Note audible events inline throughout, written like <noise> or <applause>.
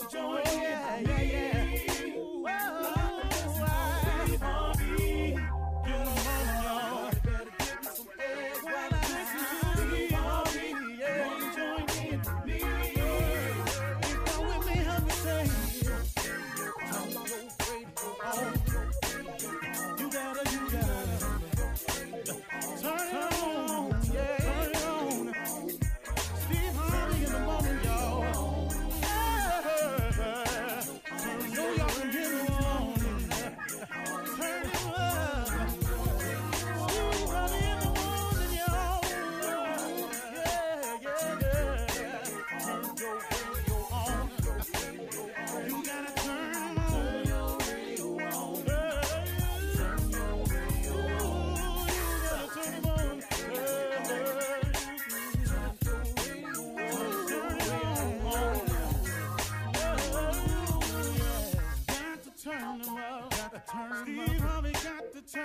You join in? Yeah, yeah, yeah.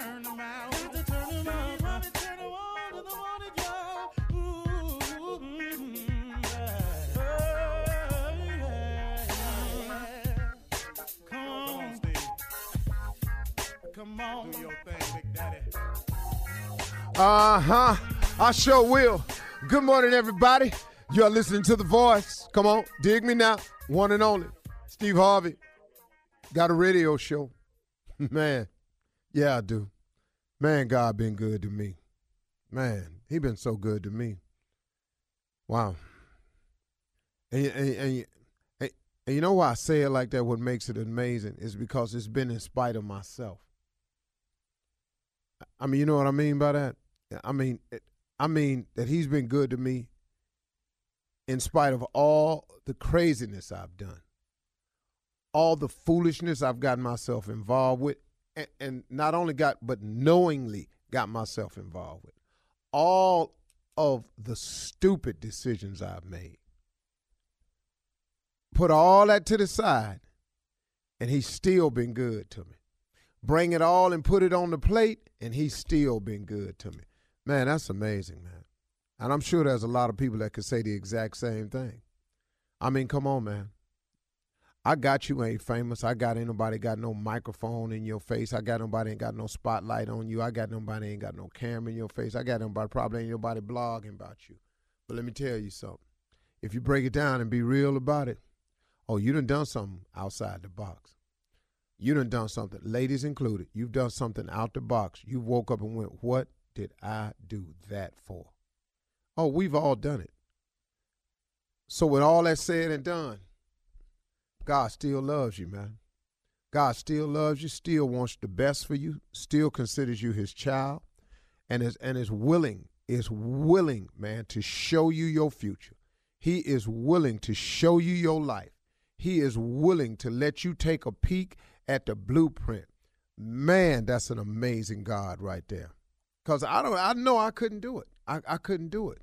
Turn out. Got to turn. Harvey turn on in the morning, mm. Come on, Steve. Come on. Do your thing, Big Daddy. Uh huh. I sure will. Good morning, everybody. You're listening to The Voice. Come on, dig me now. One and only. Steve Harvey. Got a radio show. Man, yeah, I do. Man, God been good to me. Man, he been so good to me. Wow. And, and, and, and, you know why I say it like that? What makes it amazing is because it's been in spite of myself. I mean, you know what I mean by that? I mean, I mean that he's been good to me in spite of all the craziness I've done, all the foolishness I've gotten myself involved with, and, and not only got, but knowingly got myself involved with, all of the stupid decisions I've made. Put all that to the side, and he's still been good to me. Bring it all and put it on the plate, and he's still been good to me. Man, that's amazing, man. And I'm sure there's a lot of people that could say the exact same thing. I mean, come on, man. I got you ain't famous. I got ain't nobody got no microphone in your face. I got nobody ain't got no spotlight on you. I got nobody ain't got no camera in your face. I got nobody probably ain't nobody blogging about you. But let me tell you something. If you break it down and be real about it, oh, you done done something outside the box. You done done something, ladies included. You've done something out the box. You woke up and went, "What did I do that for?" Oh, we've all done it. So with all that said and done, God still loves you, man. God still loves you, still wants the best for you, still considers you his child, and is and is willing, is willing, man, to show you your future. He is willing to show you your life. He is willing to let you take a peek at the blueprint. Man, that's an amazing God right there. Cause I don't I know I couldn't do it. I, I couldn't do it.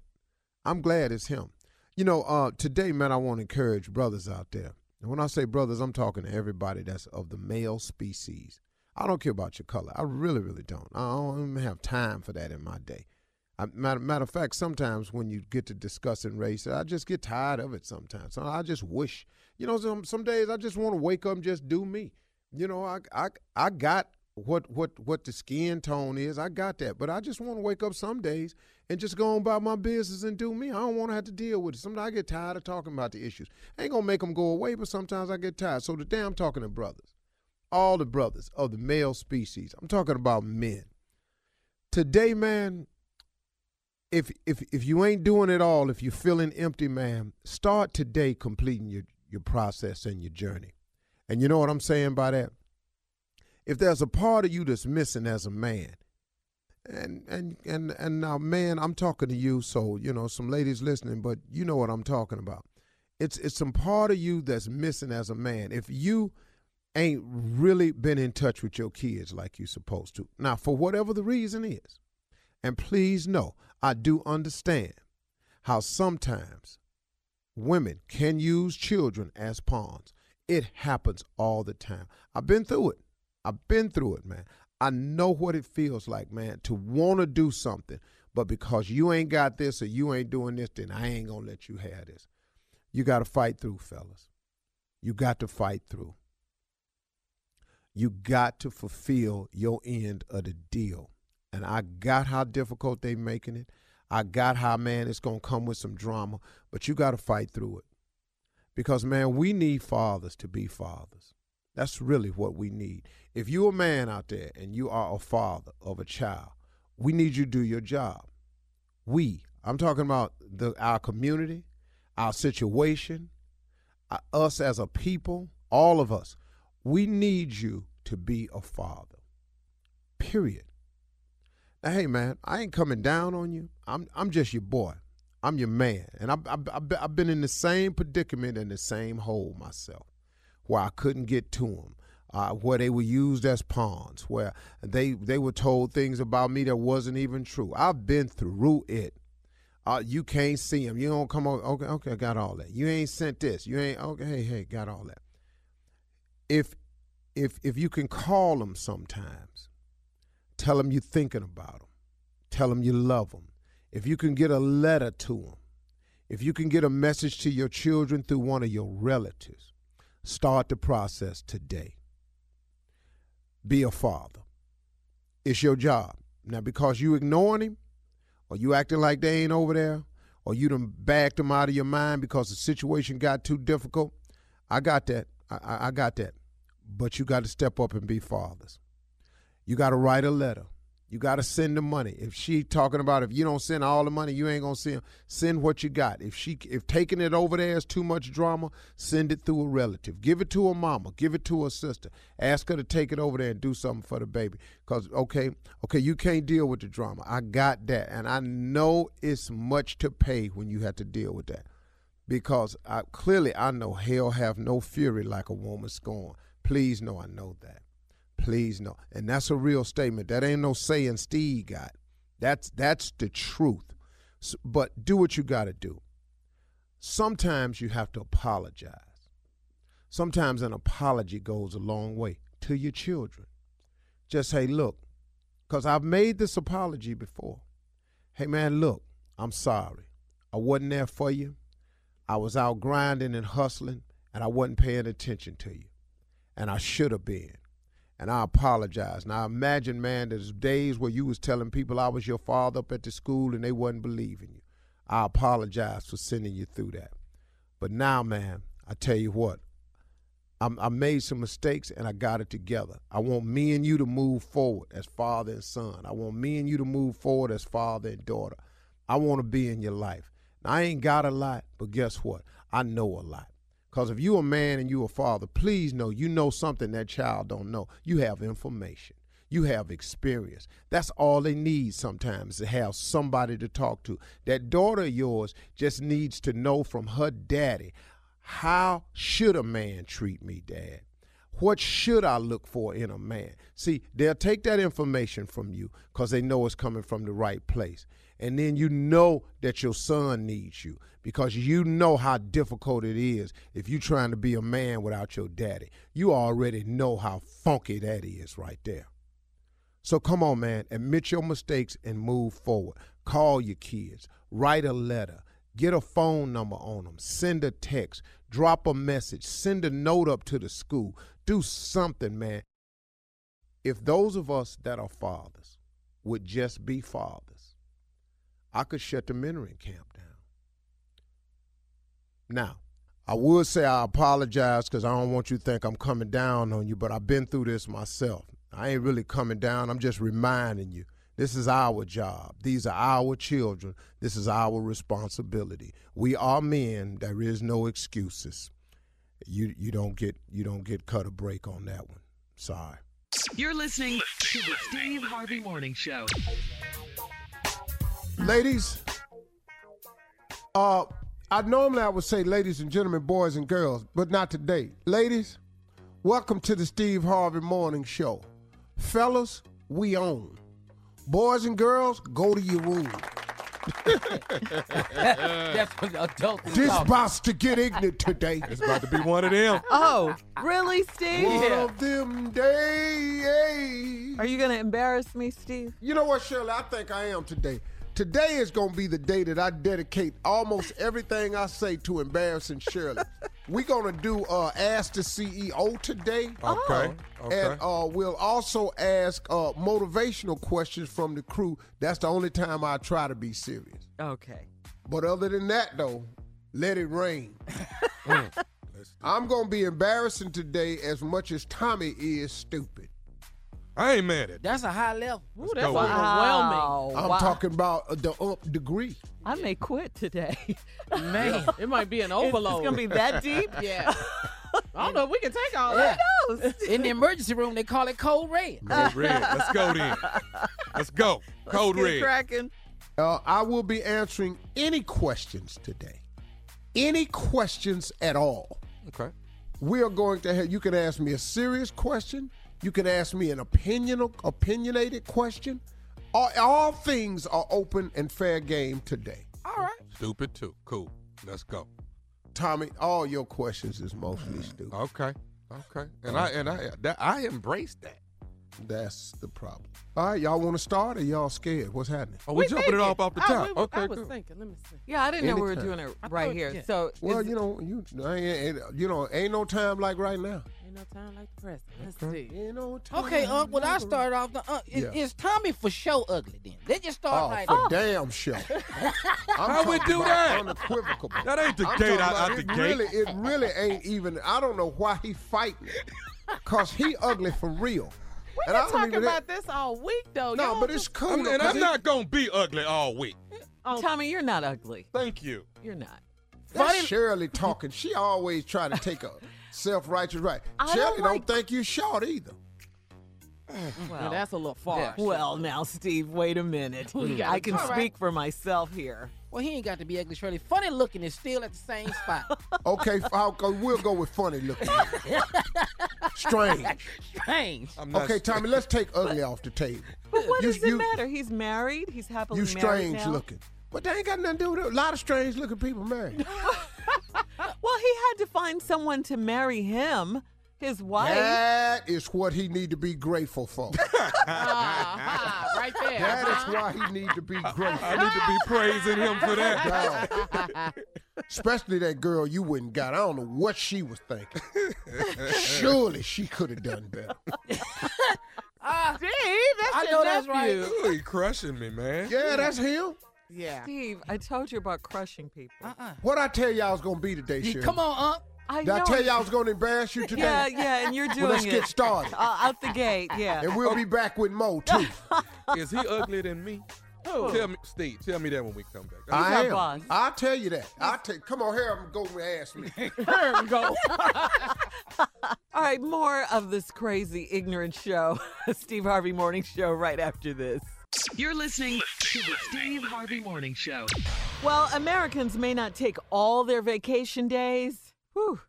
I'm glad it's him. You know, uh, today, man, I want to encourage brothers out there. And when I say brothers, I'm talking to everybody that's of the male species. I don't care about your color. I really, really don't. I don't even have time for that in my day. I, matter, matter of fact, sometimes when you get to discussing race, I just get tired of it sometimes. So I just wish, you know, some, some days I just want to wake up and just do me. You know, I, I, I got what what what the skin tone is. I got that, but I just want to wake up some days and just go on about my business and do me. I don't want to have to deal with it. Sometimes I get tired of talking about the issues. Ain't gonna make them go away, but sometimes I get tired. So today I'm talking to brothers, all the brothers of the male species. I'm talking about men. Today, man, if if if you ain't doing it all, if you're feeling empty, man, start today completing your your process and your journey. And you know what I'm saying by that? If there's a part of you that's missing as a man, and and and and now, man, I'm talking to you. So you know, some ladies listening, but you know what I'm talking about. It's it's some part of you that's missing as a man. If you ain't really been in touch with your kids like you're supposed to, now for whatever the reason is, and please know, I do understand how sometimes women can use children as pawns. It happens all the time. I've been through it. I've been through it, man. I know what it feels like, man, to want to do something, but because you ain't got this or you ain't doing this, then I ain't going to let you have this. You got to fight through, fellas. You got to fight through. You got to fulfill your end of the deal. And I got how difficult they making it. I got how, man, it's going to come with some drama, but you got to fight through it. Because, man, we need fathers to be fathers. That's really what we need. If you're a man out there and you are a father of a child, we need you to do your job. We, I'm talking about the our community, our situation, uh, us as a people, all of us. We need you to be a father. Period. Now, hey man, I ain't coming down on you. I'm I'm just your boy. I'm your man, and I've, I've, I've been in the same predicament and the same hole myself, where I couldn't get to them, uh, where they were used as pawns, where they they were told things about me that wasn't even true. I've been through it. Uh, you can't see them. You don't come on. Okay, okay, I got all that. You ain't sent this. You ain't okay. Hey, hey, got all that. If if if you can call them sometimes, tell them you're thinking about them, tell them you love them. If you can get a letter to them, if you can get a message to your children through one of your relatives, start the process today. Be a father. It's your job. Now, because you ignoring him, or you acting like they ain't over there, or you done backed them out of your mind because the situation got too difficult, I got that. I, I got that. But you got to step up and be fathers. You got to write a letter. You got to send the money. If she talking about if you don't send all the money, you ain't gonna send. Send what you got. If she if taking it over there is too much drama, send it through a relative. Give it to a mama. Give it to a sister. Ask her to take it over there and do something for the baby. Cause okay, okay, you can't deal with the drama. I got that, and I know it's much to pay when you have to deal with that. Because I clearly I know hell have no fury like a woman scorn. Please know I know that. Please no. And that's a real statement. That ain't no saying Steve got. That's that's the truth. So, but do what you got to do. Sometimes you have to apologize. Sometimes an apology goes a long way to your children. Just say, look, because I've made this apology before. Hey, man, look, I'm sorry. I wasn't there for you. I was out grinding and hustling, and I wasn't paying attention to you. And I should have been and I apologize. Now imagine, man, there's days where you was telling people I was your father up at the school and they wasn't believing you. I apologize for sending you through that. But now, man, I tell you what, I'm, I made some mistakes and I got it together. I want me and you to move forward as father and son. I want me and you to move forward as father and daughter. I want to be in your life. Now, I ain't got a lot, but guess what? I know a lot. Because if you a man and you a father, please know you know something that child don't know. You have information. You have experience. That's all they need sometimes to have somebody to talk to. That daughter of yours just needs to know from her daddy, how should a man treat me, dad? What should I look for in a man? See, they'll take that information from you because they know it's coming from the right place and then you know that your son needs you because you know how difficult it is if you're trying to be a man without your daddy. You already know how funky that is right there. So come on, man, admit your mistakes and move forward. Call your kids, write a letter, get a phone number on them, send a text, drop a message, send a note up to the school. Do something, man. If those of us that are fathers would just be fathers, I could shut the mentoring camp down. Now, I would say I apologize because I don't want you to think I'm coming down on you, but I've been through this myself. I ain't really coming down. I'm just reminding you this is our job. These are our children. This is our responsibility. We are men. There is no excuses. You you don't get you don't get cut a break on that one. Sorry. You're listening to the Steve Harvey Morning Show. Ladies, uh, I normally I would say ladies and gentlemen, boys and girls, but not today. Ladies, welcome to the Steve Harvey Morning Show. Fellas, we own. Boys and girls, go to your room. <laughs> That's what adults This talk. bout's to get ignorant today. It's about to be one of them. <laughs> Oh, really, Steve? One of them days. Are you going to embarrass me, Steve? You know what, Shirley? I think I am today. Today is going to be the day that I dedicate almost everything I say to embarrassing Shirley. We're going to do uh, Ask the CEO today. Okay. Okay. And uh, we'll also ask uh, motivational questions from the crew. That's the only time I try to be serious. Okay. But other than that, though, let it rain. Let's <laughs> <laughs> I'm going to be embarrassing today as much as Tommy is stupid. I ain't mad at that. That's a high level. Ooh, that's go overwhelming. Wow. I'm Wow. talking about uh, the up degree. I may quit today. <laughs> Man, <laughs> it might be an overload. It's, overload. going to be that deep? <laughs> yeah. I don't know if we can take all Yeah. that. In the emergency room, they call it cold red. Code red. Let's go then. Let's go. Code Get red. cracking. Uh, I will be answering any questions today. Any questions at all. Okay. We are going to have, you can ask me a serious question. You can ask me an opinion, opinionated question. All, all things are open and fair game today. All right. Stupid too. Cool. Let's go. Tommy, all your questions is mostly stupid. Okay. Okay. And I and I that I embrace that. That's the problem. All right, y'all want to start or y'all scared? What's happening? Oh, we, jumping it off off the I- top. we- okay. I was good. thinking. Let me see. Yeah, I didn't know we were doing it right here. yeah. So, Well, you know, you I ain't, you know, ain't no time like right now. Ain't no time like the present. Let's Okay. see. Ain't no time. Okay, Unc, when I start off, the, uh, is, Yeah. is Tommy for show ugly then? Let's just start Oh, right for there. damn show. <laughs> I'm How we do about that? Unequivocal. That ain't the I'm gate talking out, out the gate. Really, it really ain't even. I don't know why he fighting. Cause he ugly for real. We've And I been talking even- about this all week, though. No, Y'all but it's just- cool. I'm- though, I'm he- not gonna be ugly all week. oh, Tommy, you're not ugly. Thank you. You're not. That's Shirley talking. She always try to take a <laughs> self-righteous right. I don't Shirley don't, think you short either. Well, now that's a little far. well, now, Steve, wait a minute. <laughs> I can All right. speak for myself here. Well, he ain't got to be ugly, Shirley. Funny looking is still at the same spot. <laughs> Okay, f- I'll go, we'll go with funny looking. <laughs> Strange. Strange. I'm Okay, Tommy, let's take ugly off the table. But what You- does it you- matter? He's married. He's happily married. You married strange now. looking. But that ain't got nothing to do with it. A lot of strange looking people married. Well, he had to find someone to marry him, his wife. That is what he need to be grateful for. Ah, <laughs> right there. That is Uh-huh. why he need to be grateful. I need to be praising him for that. <laughs> Dog. Especially that girl you wouldn't got. I don't know what she was thinking. Surely she could have done better. <laughs> Ah, Steve, that's I your know that's right. nephew. Ooh, he crushing me, man. Yeah, that's him. Yeah. Steve, I told you about crushing people. uh-uh. What I tell y'all was gonna be today, You- Come on, Unc. I Did I know tell y'all I was gonna embarrass you today? Yeah, yeah, and you're doing Well, let's it. get started. Uh, out the gate, yeah. And we'll be back with Mo <laughs> too. Is he uglier than me? Who? Tell me, Steve. Tell me that when we come back. I our am. boss. I'll tell you that. I'll tell. Come on here and go and ask me. <laughs> here we go. <laughs> All right, more of this crazy, ignorant show, Steve Harvey Morning Show, right after this. You're listening to the Steve Harvey Morning Show. Well, Americans may not take all their vacation days. Whew.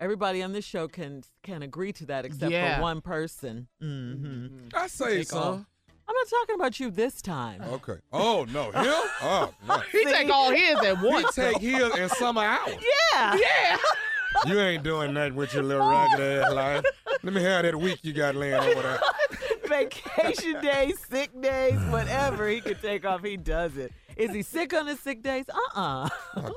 Everybody on this show can can agree to that, except Yeah. for one person. hmm I say Take so. off. I'm not talking about you this time. Okay. Oh no, him? <laughs> Oh no. He take all his at He once. take his in summer hours. <laughs> Yeah. yeah. <laughs> You ain't doing that with your little ragged ass life. Let me have that week you got laying over there. Vacation days, sick days, whatever he could take off, he does it. Is he sick on his sick days? Uh-uh.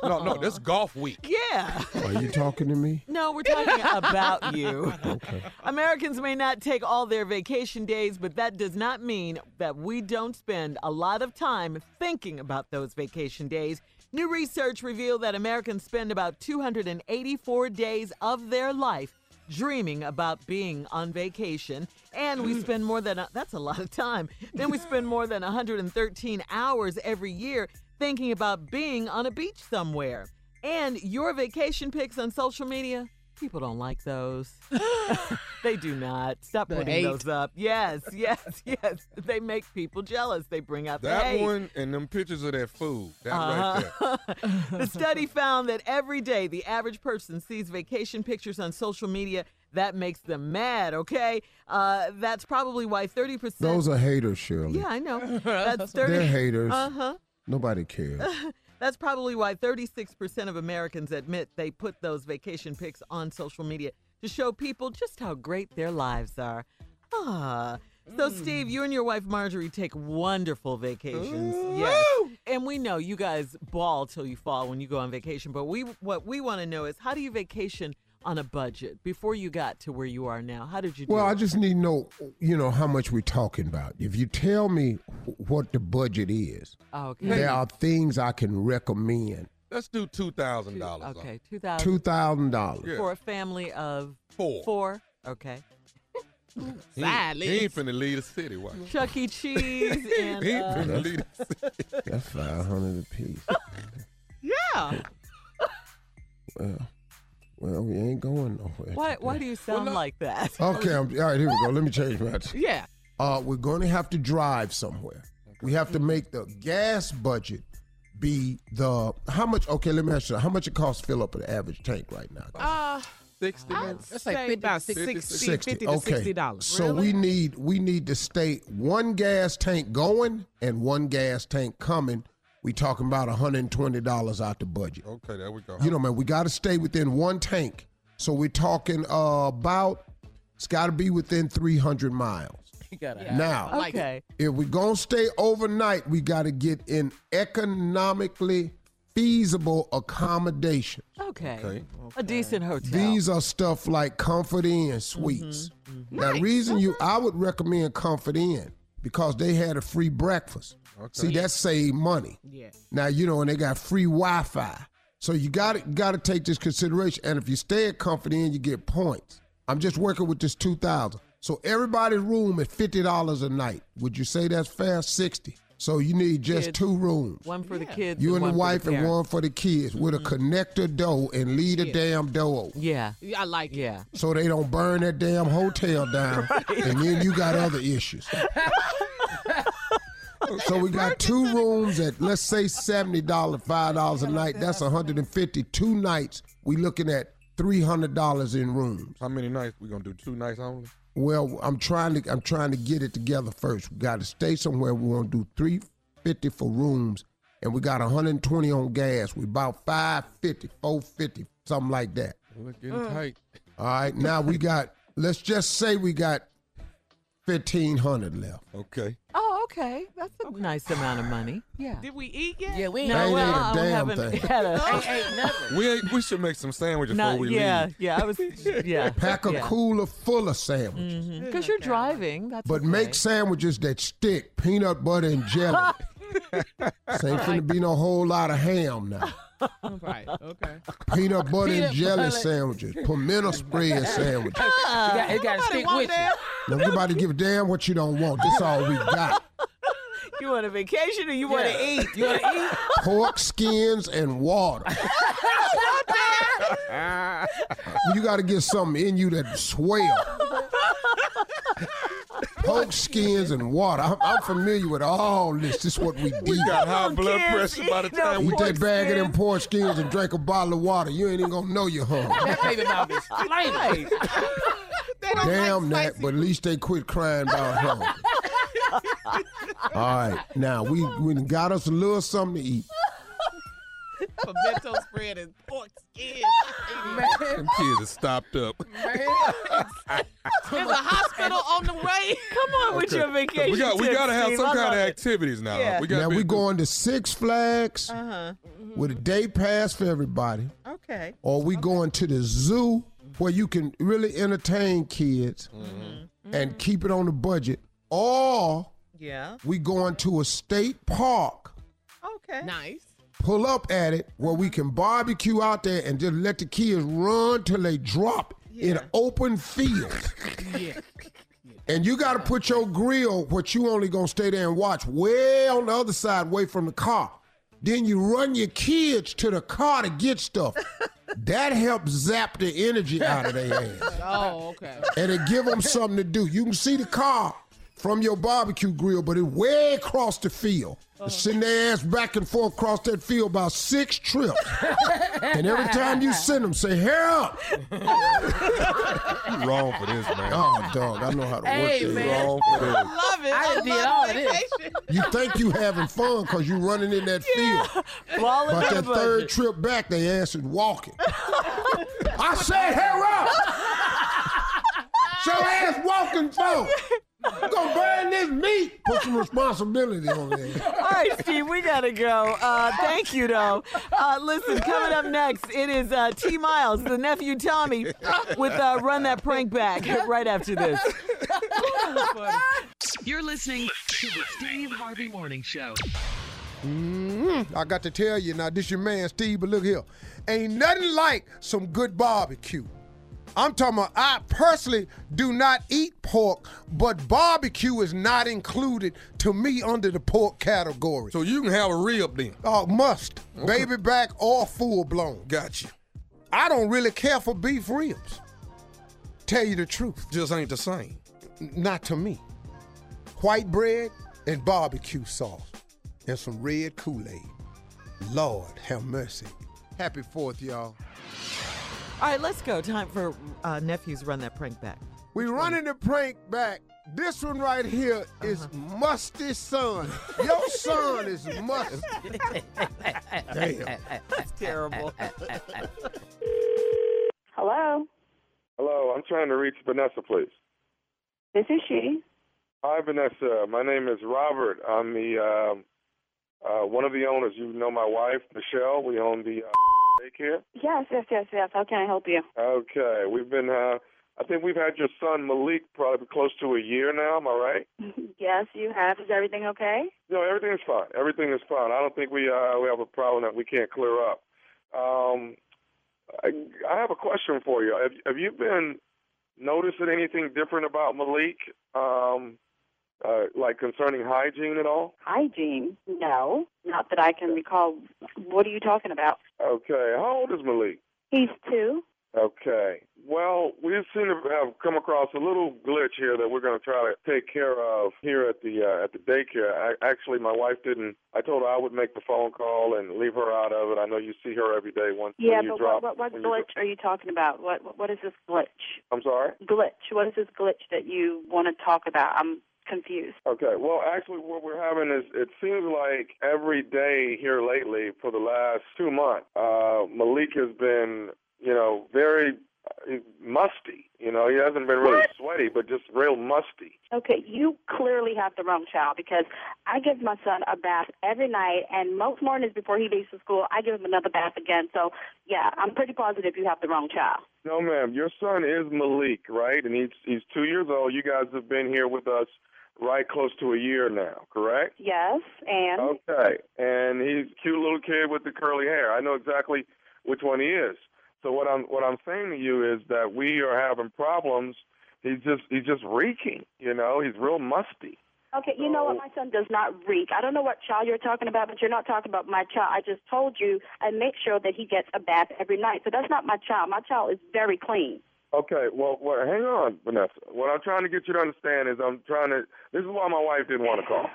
No, no, this golf week. Yeah. Are you talking to me? No, we're talking about you. Okay. Americans may not take all their vacation days, but that does not mean that we don't spend a lot of time thinking about those vacation days. New research revealed that Americans spend about 284 days of their life dreaming about being on vacation and we mm. spend more than a, that's a lot of time. Then we spend more than 113 hours every year thinking about being on a beach somewhere. And your vacation pics on social media People don't like those. <laughs> <laughs> they do not. Stop The putting hate. those up. Yes, yes, <laughs> yes. They make people jealous. They bring out the That hate. one and them pictures of that food. That right there. Uh-huh. the study found that every day the average person sees vacation pictures on social media. That makes them mad, okay? Uh, that's probably why 30%. Those are haters, Shirley. Yeah, I know. That's 30. They're haters. Uh huh. Nobody cares. That's probably why 36% of Americans admit they put those vacation pics on social media to show people just how great their lives are. Ah. So, Steve, you and your wife Marjorie take wonderful vacations. Yes. And we know you guys ball till you fall when you go on vacation, but we what we want to know is how do you vacation on a budget before you got to where you are now? How did you do Well, I just need to know, you know, how much we're talking about. If you tell me what the budget is, Oh, okay. there are things I can recommend. Let's do two thousand dollars. Okay, 2000 Two thousand dollars. Yeah. for a family of Four. Four. Okay. He, Side ain't- he ain't list. finna leave the city. Why? Chuck E. Cheese <laughs> and He ain't uh, finna leave the <laughs> city. That's five hundred apiece. <laughs> yeah. well, well, we ain't going nowhere. Why? Why do you sound like that? <laughs> Okay, I'm, all right. Here we go. Let me change my. <laughs> Yeah. Uh, we're going to have to drive somewhere. We have to make the gas budget be the how much? Okay, let me ask you. How much it costs to fill up an average tank right now? Uh, Sixty. I'd minutes. say 50, about 60, 60, 60. 50 to okay. 60 dollars. So we need we need to stay one gas tank going and one gas tank coming. We talking about $120 out the budget. Okay, there we go. You know, man, we got to stay within one tank. So we're talking uh, about it's got to be within 300 miles. <laughs> You gotta Now, like okay. if we're going to stay overnight, we got to get in economically feasible accommodation. Okay. Okay. A decent hotel. These are stuff like Comfort Inn suites. Mm-hmm. Mm-hmm. Now, the reason you uh-huh. I would recommend Comfort Inn because they had a free breakfast. See, that saved money. Yeah. Now you know, and they got free Wi-Fi. So you got to got to take this consideration. And if you stay at Comfort Inn, you get points. I'm just working with this two thousand. So everybody's room is fifty dollars a night. Would you say that's fair? Sixty. So you need just Kids. two rooms. one for the kids. You and the one for wife and one for the kids with a mm-hmm. connector door and leave the damn door open Yeah. Yeah, I like it. Yeah. so they don't burn that damn hotel down, <laughs> and then you got other issues. <laughs> so we got two rooms at let's say seventy dollars, five dollars a night. That's one hundred and fifty. Two nights, we looking at three hundred dollars in rooms. How many nights? We gonna do two nights only? Well, I'm trying to I'm trying to get it together first. We got to stay somewhere. We gonna do three fifty for rooms, and we got 120 on gas. We about 550, 450, something like that. Well, it's getting tight. <laughs> All right, now we got. Let's just say we got fifteen hundred left. Okay. Oh, okay. That's a nice amount of money. Yeah. Did we eat yet? Yeah, we ain't Ain't No, ate a well, I damn haven't thing. <laughs> had a. ain't, ain't nothing. We ain't, we should make some sandwiches Not, before we yeah, leave. yeah. I was, <laughs> yeah. Pack a yeah. cooler full of sandwiches, mm-hmm. Because you're driving. That's but okay. make sandwiches that stick, peanut butter and jelly. <laughs> This ain't finna be no whole lot of ham now. Right. Okay. Peanut butter and jelly butter. sandwiches, pimento spread <laughs> sandwiches. It got, it got to stick with you. Now, everybody give a damn what you don't want. This all we got. <laughs> You want a vacation or you want to eat? You want to eat? Pork skins and water. <laughs> you got to get something in you that swell. Pork skins and water. I'm, I'm familiar with all this. This is what we do. Got high blood kids pressure by the no time we take bag of them pork skins and drink a bottle of water. You ain't even gonna know you're hungry. That baby mouth is flaming. <laughs> Damn that, but at least they quit crying about hunger. All right, now we we got us a little something to eat. <laughs> Pimento spread and pork skin. Them kids are stopped up. <laughs> There's a hospital on the way. Come on with your vacation. We got we tips, gotta have Steve. some I kind of love it. activities now. Yeah. We got Now we going to Six Flags Uh-huh. with a day pass for everybody, Okay. or we going to the zoo where you can really entertain kids and keep it on the budget, or Yeah. we going to a state park. Okay. Nice. Pull up at it where we can barbecue out there and just let the kids run till they drop in an open field. Yeah. And you got to put your grill, what you only gonna stay there and watch, way on the other side, away from the car. Then you run your kids to the car to get stuff. <laughs> That helps zap the energy out of their ass. Oh, okay. and it give them something to do. You can see the car from your barbecue grill, but it way across the field. Send their ass back and forth across that field about six trips. <laughs> and every time you send them, say, hair up. You wrong for this, man. Oh, dog, I know how to Hey, work this. You man. wrong for this. I Love it. I done did all of this. You think you having fun because you running in that field. Falling But in the that third budget. trip back, they ass is walking. <laughs> I said, hair up. <laughs> Show ass walking for. You gonna burn this meat. Put some responsibility on there. All right, Steve, we gotta go. Uh, thank you, though. Uh, listen, coming up next, it is uh, T. Miles, the nephew Tommy, with uh, "Run That Prank Back" right after this. You're listening to the Steve Harvey Morning Show. Mm, I got to tell you now, this your man Steve, but look here. Ain't nothing like some good barbecue. I'm talking about, I personally do not eat pork, but barbecue is not included to me under the pork category. So you can have a rib then. Oh, must. Baby back or full blown. Got you. I don't really care for beef ribs. Tell you the truth. Just ain't the same. Not to me. White bread and barbecue sauce and some red Kool-Aid. Lord have mercy. Happy 4th, y'all. All right, let's go. Time for uh, nephews run that prank back. We running the prank back. This one right here is Musty Son. Your son is <laughs> musty. Damn. That's terrible. <laughs> Hello, Hello, I'm trying to reach Vanessa, please. this is she. Hi, Vanessa. My name is Robert. I'm the um, uh, one of the owners. You know my wife, Michelle. We own the uh, daycare. Yes, yes, yes, yes. How can I help you? Okay, we've been. Uh, I think we've had your son Malik probably close to a year now. Am I right? <laughs> yes, you have. Is everything okay? No, everything is fine. Everything is fine. I don't think we uh, we have a problem that we can't clear up. Um, I, I have a question for you. Have, have you been noticing anything different about Malik, um, uh, like concerning hygiene at all? Hygiene? No, not that I can recall. What are you talking about? Okay. How old is Malik? He's two. Okay. Well, we seem to have come across a little glitch here that we're going to try to take care of here at the uh, at the daycare. I, actually, my wife didn't. I told her I would make the phone call and leave her out of it. I know you see her every day. Once Yeah, you but drop. what, what, what you glitch are you talking about? What, what what is this glitch? I'm sorry. Glitch. What is this glitch that you want to talk about? I'm confused. Okay. Well, actually, what we're having is it seems like every day here lately for the last two months, uh, Malik has been, you know, very uh, musty. You know, he hasn't been really What? sweaty, but just real musty. Okay, you clearly have the wrong child because I give my son a bath every night, and most mornings before he leaves for school, I give him another bath again. So, yeah, I'm pretty positive you have the wrong child. No, ma'am. Your son is Malik, right? And he's he's two years old. You guys have been here with us right close to a year now, correct? Yes, and Okay. And he's a cute little kid with the curly hair. I know exactly which one he is. So what I'm what I'm saying to you is that we are having problems. He's just he's just reeking. You know, he's real musty. Okay, you know what? My son does not reek. I don't know what child you're talking about, but you're not talking about my child. I just told you I make sure that he gets a bath every night. So that's not my child. My child is very clean. Okay, well, well, hang on, Vanessa. What I'm trying to get you to understand is I'm trying to. This is why my wife didn't want to call.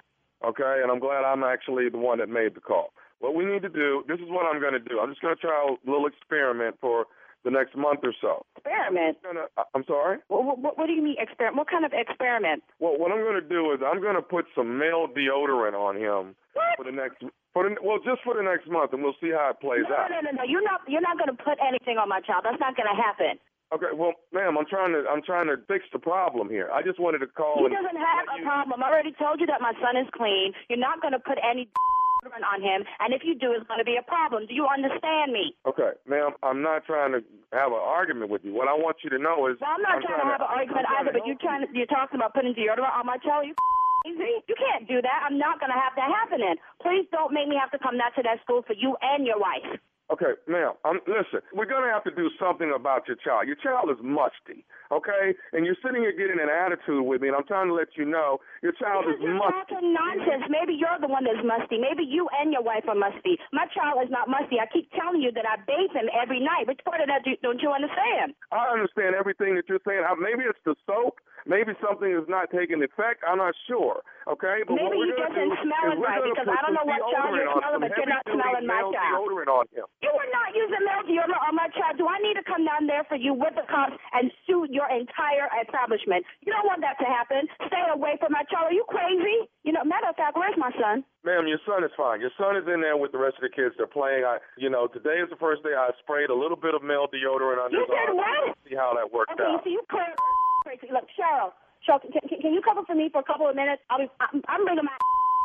Okay, and I'm glad I'm actually the one that made the call. What we need to do. This is what I'm going to do. I'm just going to try a little experiment for the next month or so. Experiment? I'm, gonna, I'm sorry. What, what, what do you mean experiment? What kind of experiment? Well, what I'm going to do is I'm going to put some male deodorant on him for the next. For the, well, just for the next month, and we'll see how it plays No, out. No, no, no, no. You're not. You're not going to put anything on my child. That's not going to happen. Okay, well, ma'am, I'm trying to I'm trying to fix the problem here. I just wanted to call. He doesn't have a you- problem. I already told you that my son is clean. You're not going to put any deodorant on him, and if you do, it's going to be a problem. Do you understand me? Okay, ma'am, I'm not trying to have an argument with you. What I want you to know is Well, I'm not trying, to have an argument either, but you're trying to, you're talking about putting deodorant on my child. You crazy? You can't do that. I'm not going to have that happening. Please don't make me have to come back to that school for you and your wife. Okay, now, Um, listen, we're gonna have to do something about your child. Your child is musty, okay? And you're sitting here getting an attitude with me, and I'm trying to let you know your child Because is you're musty. talking nonsense. Maybe you're the one that's musty. Maybe you and your wife are musty. My child is not musty. I keep telling you that I bathe him every night. Which part of that do, don't you understand? I understand everything that you're saying. Maybe it's the soap. Maybe something is not taking effect. I'm not sure. Okay, but Maybe we're you gonna just ain't do smelling is we're right, because I don't know what child you're smelling, but you're not smelling my child. deodorant on him. You were not using male deodorant on my child. Do I need to come down there for you with the cops and sue your entire establishment? You don't want that to happen. Stay away from my child. Are you crazy? You know, matter of fact, where's my son? Ma'am, your son is fine. Your son is in there with the rest of the kids. They're playing. I, you know, today is the first day I sprayed a little bit of male deodorant on You his did arm. what? See how that worked Okay, out. so you clear <laughs> crazy. Look, Cheryl, Cheryl, can, can, can you cover for me for a couple of minutes? I'll be, I'm, I'm bringing my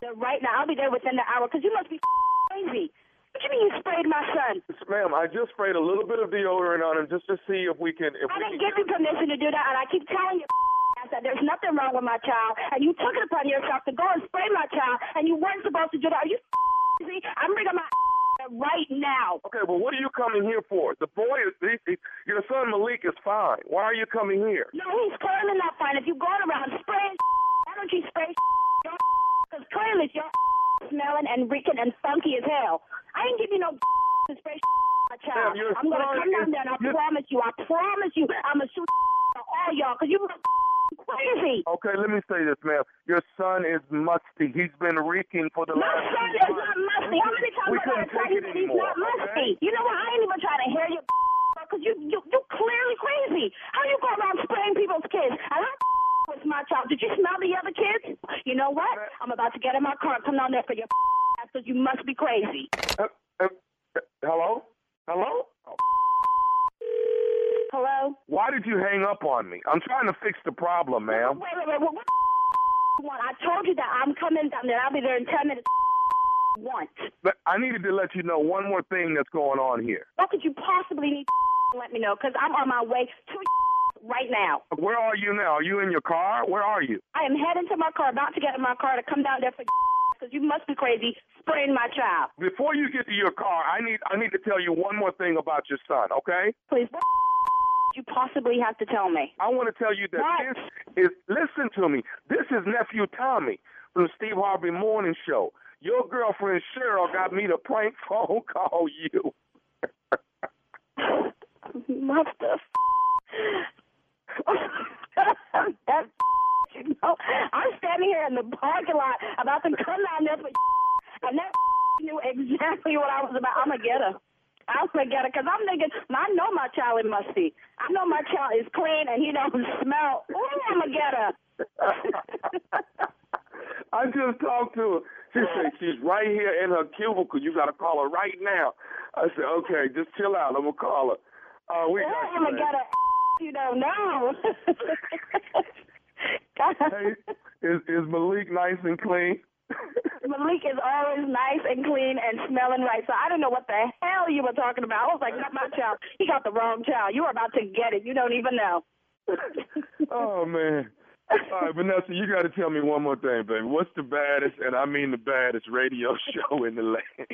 there <laughs> right now. I'll be there within the hour because you must be <laughs> crazy. What do you mean you sprayed my son? Ma'am, I just sprayed a little bit of deodorant on him just to see if we can. If I we didn't can give you permission to do that, and I keep telling you <laughs> that there's nothing wrong with my child, and you took it upon yourself to go and spray my child, and you weren't supposed to do that. Are you <laughs> crazy? I'm bringing my <laughs> right now. Okay, well, what are you coming here for? The boy is. He, he, your son Malik is fine. Why are you coming here? No, he's clearly not fine. If you're going around spraying, why don't you spray your Because clearly you're smelling and reeking and funky as hell. I ain't give you no <laughs> to spray <laughs> my child. Your I'm gonna come down there and I promise you, I promise you, I'm gonna shoot <laughs> all y'all because you crazy. Okay, let me say this, ma'am. Your son is musty. He's been reeking for the My last. My son is months. not musty. How many times We I tell you that he's not musty? okay? You know what? I ain't even trying to hear you because you you you clearly crazy. How you go around spraying people's kids? And I was my child. Did you smell the other kids? You know what? I'm about to get in my car and come down there for your because you must be crazy. Uh, uh, uh, hello? Hello? Oh, Hello? Why did you hang up on me? I'm trying to fix the problem, ma'am. Wait, wait, wait. What, what you want? I told you that I'm coming down there. I'll be there in 10 minutes. Once. But I needed to let you know one more thing that's going on here. What could you possibly need to let me know? Because I'm on my way to right now. Where are you now? Are you in your car? Where are you? I am heading to my car, about to get in my car to come down there for because you must be crazy spraying my child. Before you get to your car, I need I need to tell you one more thing about your son, okay? Please, what you possibly have to tell me? I want to tell you that What? this is listen to me. This is nephew Tommy from the Steve Harvey Morning Show. Your girlfriend Cheryl got me to prank <laughs> phone call you. F- <laughs> that <laughs> you know, I'm standing here in the parking lot about to come down there for <laughs> and that <laughs> knew exactly what I was about. I'm gonna get her. I'm gonna get her because I'm thinking. I know my child is musty. I know my child is clean and he don't smell. Ooh, I'm gonna get her. I just talked to her. She said she's right here in her cubicle. You got to call her right now. I said, okay, just chill out. I'm gonna call her. Uh, we Ooh, got I'm going to get her. You don't know. Hey, is is Malik nice and clean? <laughs> Malik is always nice and clean and smelling right. So I don't know what the hell you were talking about. I was like, not my child. He got the wrong child. You were about to get it. You don't even know. <laughs> oh man. All right, Vanessa, you got to tell me one more thing, baby. What's the baddest, and I mean the baddest radio <laughs> show in the land?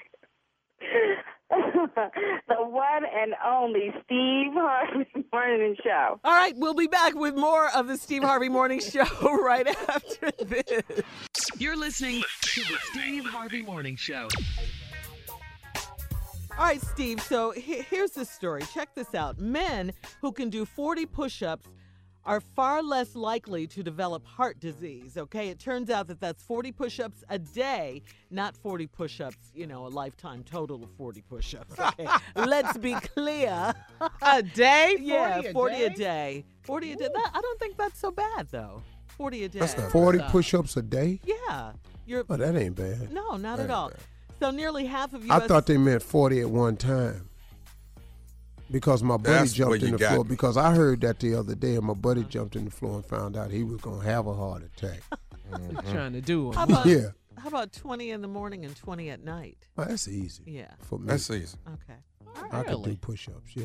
<laughs> the one and only Steve Harvey <laughs> Morning Show. All right, we'll be back with more of the Steve Harvey Morning Show <laughs> right after this. You're listening to the Steve Harvey Morning Show. All right, Steve. So he- here's the story. Check this out. Men who can do 40 push ups are far less likely to develop heart disease. Okay. It turns out that that's 40 push ups a day, not 40 push ups, you know, a lifetime total of 40 push ups. Okay. <laughs> Let's be clear. A day? <laughs> 40 yeah, a 40 a day? day. 40 a day. That, I don't think that's so bad, though. 40 a day. That's not 40 push ups a day? yeah. You're, Oh, that ain't bad. no, not That at all. bad. So nearly half of U.S. I thought they meant 40 at one time. Because my buddy That's jumped in the floor. me. Because I heard that the other day, and my buddy jumped in the floor and found out he was going to have a heart attack. <laughs> Mm-hmm. Trying to do How about, yeah. how about 20 in the morning and 20 at night? Oh, that's easy Yeah. for me. That's easy. Okay. Really? I could do Really? push ups, yeah.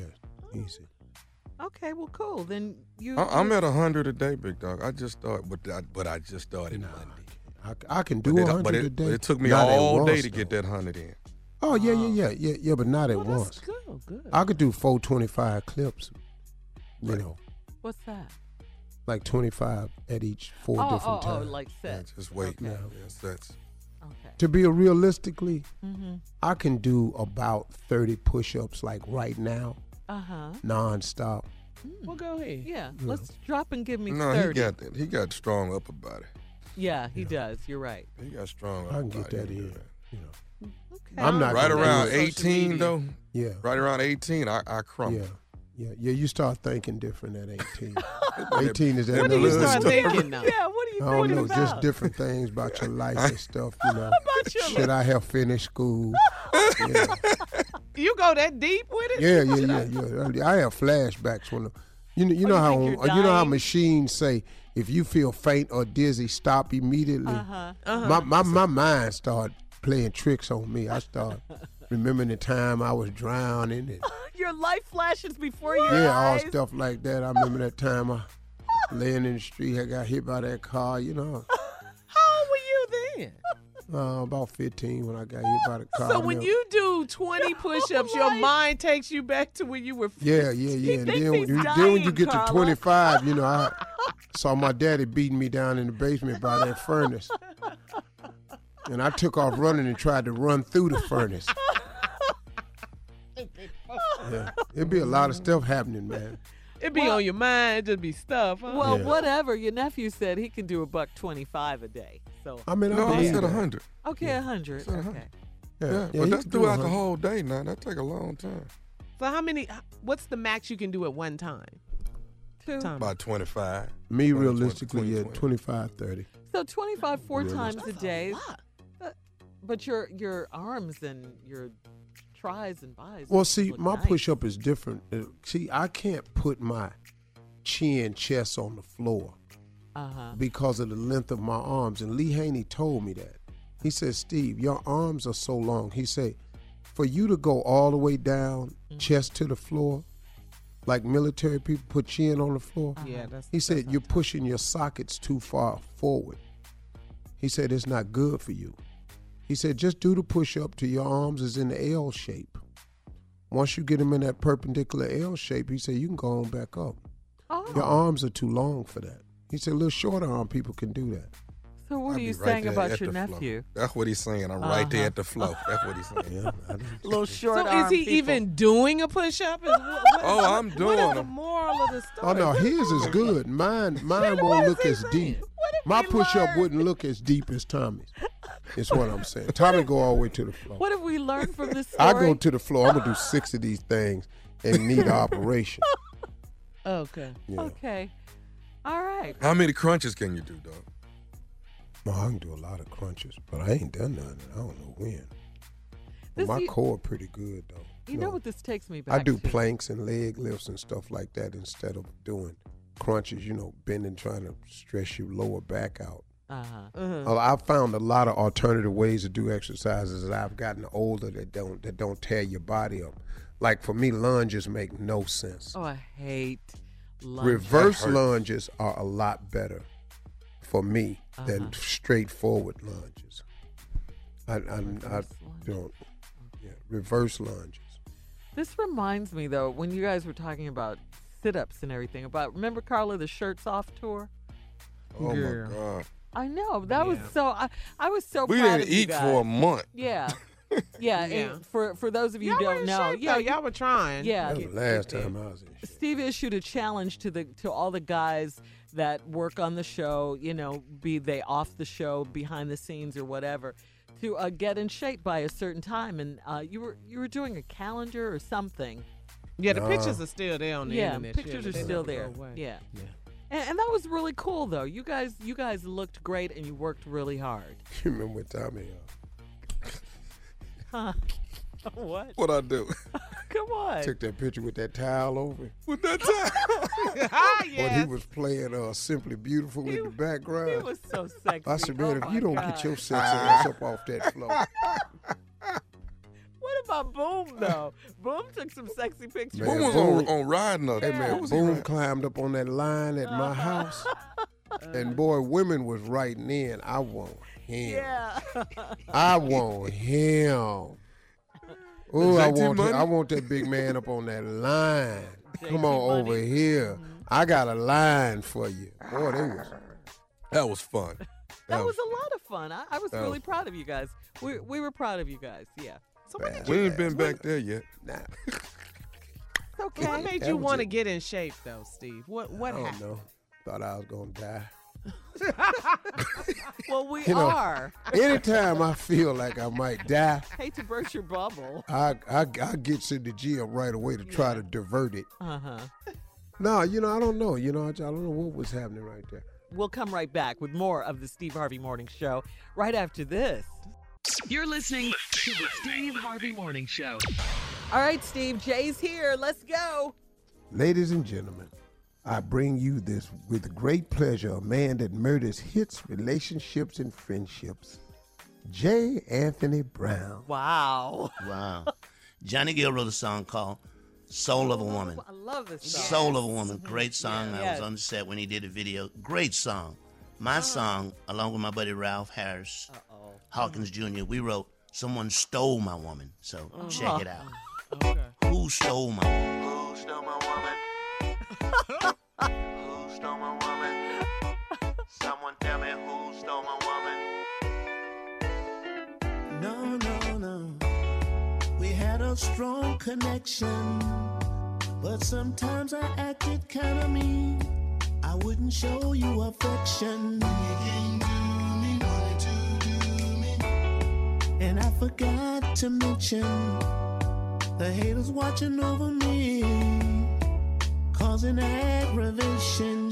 Easy. Okay, well, cool. Then you. I, I'm you- at hundred a day, big dog. I just started, but I, but I just started Nah. Monday. I, I can But do it, a but 100 it, a day. but it took me Not all day once, to get that hundred in. Oh yeah, yeah, yeah, yeah, yeah, but not at Well, once. good. Good. I could do four twenty-five clips. You know, What's that? like twenty-five at each four oh, different oh, oh, times. like set. Just wait. Okay. Yeah, sets. Okay. to be a realistically, Mm-hmm. I can do about thirty push-ups like right now, Uh huh. nonstop. well, go ahead. Yeah. Let's drop and give me No, thirty. he got that. He got strong upper body. yeah, he does. You're right. He got strong. I can get body. that He in. You know, Okay. I'm not Right around 18 media. though. Yeah, Right around 18, I, I crumble. yeah, yeah, yeah. You start thinking different at eighteen. <laughs> eighteen is that What <laughs> <laughs> What do you little start stuff. thinking now? Yeah. What are you I don't thinking know, about? just different things about your life and stuff. You know, About your should I have finished school? yeah. You go that deep with it? Yeah, yeah, yeah, yeah. I have flashbacks when, you know, you know you how you're you know how machines say if you feel faint or dizzy, stop immediately. Uh-huh. Uh-huh. My my my mind start playing tricks on me. I start <laughs> remembering the time I was drowning and <laughs> Your life flashes before your yeah, all stuff like that. I remember that time I laying in the street, I got hit by that car. You know, <laughs> How old were you then? uh, about fifteen when I got hit by the car. So when you do 20 push-ups, your Right. mind takes you back to when you were. 15. Yeah, yeah, yeah. And then when, you, then when you get Carla. to 25, you know, I saw my daddy beating me down in the basement by that furnace. And I took off running and tried to run through the furnace. Yeah, it'd be a lot of stuff happening, man. It'd be on your mind. It just be stuff. Huh? Well, Yeah. whatever. Your nephew said he can do a buck twenty-five a day. So I mean, I No, I believe said that. 100. okay, a hundred. Okay. Yeah, Yeah, yeah, but that's could do throughout the whole day now. That take a long time. So how many? What's the max you can do at one time? Two. Time. About 25. Me, 20, realistically, 20, yeah, 20. 25, 30. So twenty-five four times a That's a day. lot. But, but your your arms and your tries and buys. Well, see, my nice. push up is different. Uh, See, I can't put my chin, chest on the floor. Uh-huh. because of the length of my arms. And Lee Haney told me that. He said, Steve, your arms are so long. He said, for you to go all the way down, chest to the floor, like military people put chin on the floor. Yeah, that's. He said, that's you're pushing your sockets too far forward. He said, it's not good for you. He said, just do the push up till your arms is in the L shape. Once you get them in that perpendicular L shape, he said, you can go on back up. Oh, Your arms are too long for that. He said, little shorter arm people can do that. So what I are you right saying about your the flow. nephew? That's what he's saying. I'm right there Uh-huh. at the flow. <laughs> That's what he's saying. Yeah, I <laughs> didn't- Little short So is he people. even doing a push-up? Is- what- what- Oh, I'm doing is the them. moral of the story? Oh no, his is good. Mine, mine <laughs> won't look as deep. My we push up wouldn't look as deep as Tommy's. Is what I'm saying. Tommy go all the way to the floor. What have we learned from this story? I go to the floor. I'm gonna do six of these things and need an operation. Okay. Yeah. Okay. All right. How many crunches can you do, dog? No, I can do a lot of crunches, but I ain't done none. I don't know when. But This my you- core pretty good though. You No. know what this takes me back I do to? planks and leg lifts and stuff like that instead of doing crunches. You know, bending, trying to stress your lower back out. Uh-huh. Uh-huh. Uh, I've found a lot of alternative ways to do exercises as I've gotten older that don't that don't tear your body up. Like for me, lunges make no sense. Oh, I hate lunge. Reverse lunges are a lot better for me than Uh-huh. straightforward lunges. I, I, I Reverse lunge. don't. Yeah, reverse lunges. This reminds me though, when you guys were talking about sit-ups and everything, about remember Carla the shirts off tour? Oh Girl. my God. I know that was so. I, I was so We proud didn't of you eat guys. for a month. Yeah, yeah. <laughs> Yeah. and for for those of you Y'all who don't in know, shape, yeah, though. you- y'all were trying. yeah. That was the last time I was in shape. Steve issued a challenge to the to all the guys that work on the show, you know, be they off the show, behind the scenes, or whatever, to uh, get in shape by a certain time. And uh, you were you were doing a calendar or something. Yeah, the Nah. pictures are still there on the yeah, internet. pictures Shirley. are They still there. Yeah. Yeah. And, and that was really cool, though. You guys, you guys looked great, and you worked really hard. You remember when Tommy? Uh, Huh? <laughs> <laughs> what? What I do? <laughs> Come on. took that picture with that towel over. With that time. ah, When he was playing uh, "Simply Beautiful" in the background. He was so sexy. I said, Oh man, if you don't God. get your sexy ass up off that floor, <laughs> What about Boom though? Boom took some sexy pictures. Man, Boom was on, on riding up. hey man, What was he Boom riding? climbed up on that line at my house, and boy, women was writing in. I want him. Yeah. I want him. Oh, I want Money? I want that big man up on that line. <laughs> Come on Money. over here. I got a line for you. Boy, they was That was fun. <laughs> That was a lot of fun. I, I was really was proud of you guys. We we were proud of you guys. Yeah. So what, bad. did you, We ain't been back there yet. Nah, <laughs> okay. what made That you want to get in shape though, Steve? What I what don't happened? know. Thought I was gonna die. <laughs> Well, we You know- are. Anytime I feel like I might die, <laughs> Hate to burst your bubble. I I, I get to the gym right away to try to divert it. Uh huh. No, you know I don't know. You know I don't know what was happening right there. We'll come right back with more of the Steve Harvey Morning Show right after this. You're listening to the Steve Harvey Morning Show. All right, Steve, Jay's here. Let's go. Ladies and gentlemen, I bring you this with great pleasure a man that murders hits, relationships, and friendships. J. Anthony Brown. Wow. Wow. Johnny Gill wrote a song called Soul of a Woman. I love this song. Soul of a Woman. Mm-hmm. Great song. I Yes. was on the set when he did the video. Great song. My uh-huh. song, along with my buddy Ralph Harris Hawkins Jr., we wrote Someone Stole My Woman. So uh-huh. check it out. Okay. Who stole my woman? Who stole my woman? <laughs> who stole my woman? Someone tell me who stole my woman? No, no, no. We had a strong connection, but sometimes I acted kinda mean. I wouldn't show you affection. And I forgot to mention the haters watching over me, causing aggravation.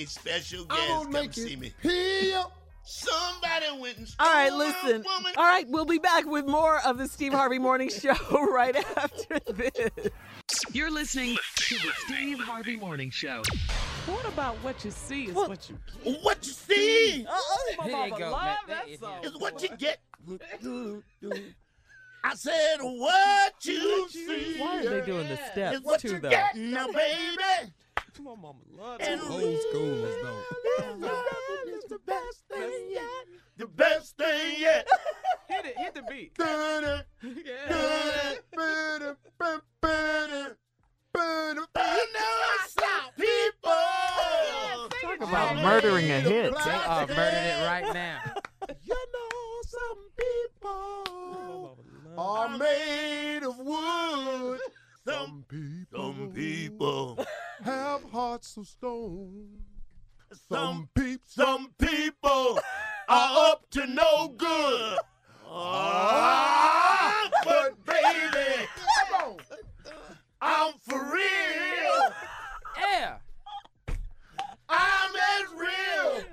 Night, baby. Special I'm guest. gonna Come make see me. feel. Somebody went and stole All right, my listen. woman. All right, we'll be back with more of the Steve Harvey Morning Show <laughs> right after this. You're listening to the Steve Harvey Morning Show. What about what you see is what you get? What you see There you go, man. There you go. is what you get. I said, what you see Why are they doing the steps what too, you though? now, baby. My mama loves And Old schoolers though. it's the best thing yet. The best thing yet. Hit it, hit the beat. Yeah. dun-dun, ba-dum, ba-dum, ba-dum, You know some people. Talk about murdering a hit. They are murdering it right now. You know some people are made hearts of stone. Some people, Some people <laughs> are up to no good. Ah, but baby, come on. I'm for real. Yeah. I'm as real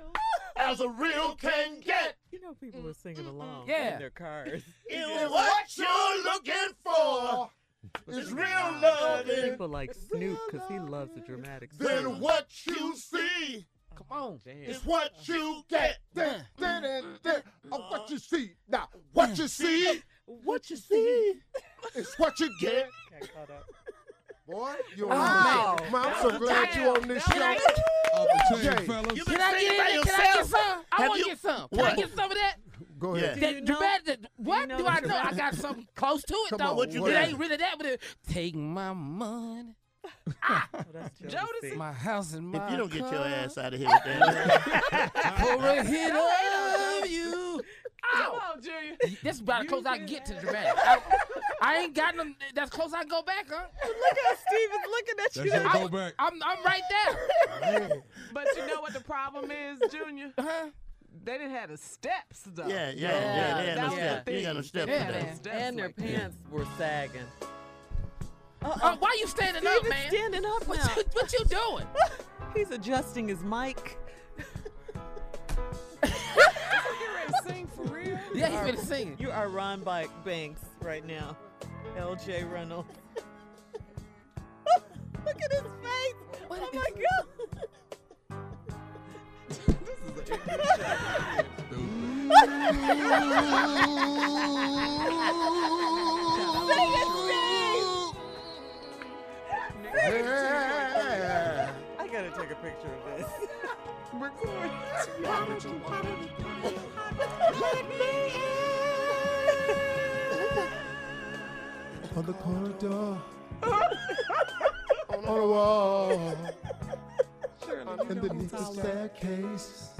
as a real can get. You know, people were singing along Yeah. in their cars. If <laughs> what you're looking for is real loving, People like Snoop because he loves the dramatic. then singing. what you see Come on. is what uh, you get. Dun, then, then, dun. Oh, uh. what you see. Now, what you see What you see? is what you get. Got caught up. Boy, you Oh, on man. man, I'm so glad you're on this show. Off the chain, Jay. fellas. Can I get by in? Can I get some? I want to get some. Can What? I get some of that? Go Yeah. ahead. Do you know- dramatic. that- What know do the I know? I got something <laughs> close to it Come though. on, what you it got? ain't really that, but it, take my money, <laughs> Oh, that's Jodeci. my house, and my If you don't get your car, ass out of here with that, <laughs> for a hit of you. Come Ow. on, Junior. That's about as close I can get to the dramatic. I, I ain't got no. That's close I can go back, huh? Look at Steve is looking at you. That's now. your go back. I'm, I'm right there. But you know what the problem is, Junior? Huh? They didn't have the steps, though. yeah, yeah, yeah, Yeah, they had that no was the step. You ain't got no thing. step Yeah, for Steps And their like that. pants were sagging. Uh, why you standing Steve up, is man? standing up What now. you, what you doing? <laughs> He's adjusting his mic. You ready to sing for real? Yeah, he's been singing. You are Ron Bike Banks right now. LJ Reynolds. <laughs> Look at his face. oh my God. <laughs> I gotta take a picture of this. Record it. Let me in. On the corridor. on the wall. Underneath the staircase.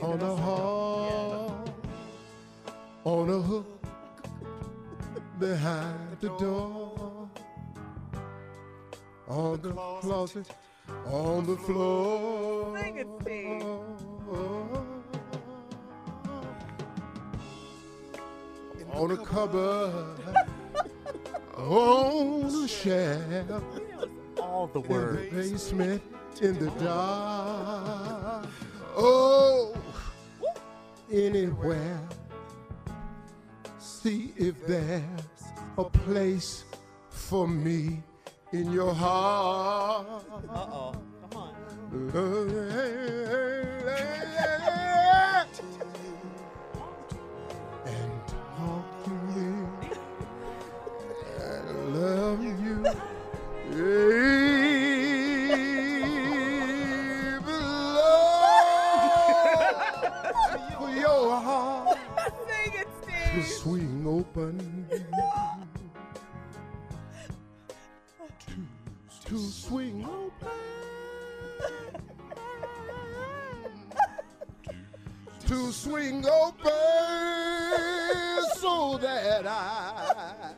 On a hall. On a hook. <laughs> Behind the door. On the closet. On the floor. Sing it, Steve. On a cupboard. <laughs> on the shelf. All the In the basement, in the dark. Oh, anywhere. See if there's a place for me in your heart. Uh-oh. Come on. Open. To, to swing open. to swing open so that I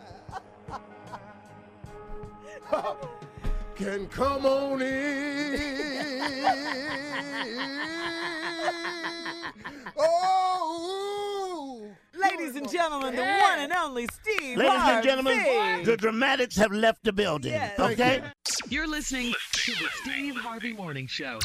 can come on in. Oh, Ladies and gentlemen, the one and only Steve Ladies and gentlemen, the dramatics have left the building. Yes. Okay? You're listening to the Steve Harvey Morning Show.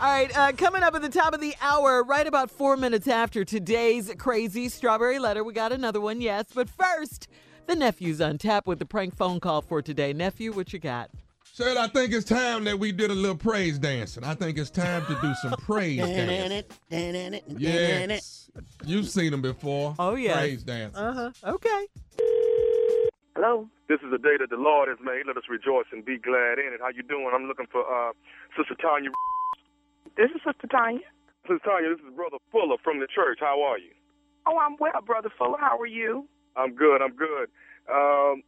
All right, uh, coming up at the top of the hour, right about four minutes after today's crazy strawberry letter, we got another one, yes. But first, the nephew's on tap with the prank phone call for today. Nephew, what you got? Said I think it's time that we did a little praise dancing. I think it's time to do some praise dancing. Yes. You've seen them before. Oh, yeah. Praise dancing. Uh huh. Okay. Hello. This is the day that the Lord has made. Let us rejoice and be glad in it. How you doing? I'm looking for uh, Sister Tanya. This is Sister Tanya. Sister Tanya, this is Brother Fuller from the church. How are you? Oh, I'm well, Brother Fuller. How are you? I'm good. I'm good. Um,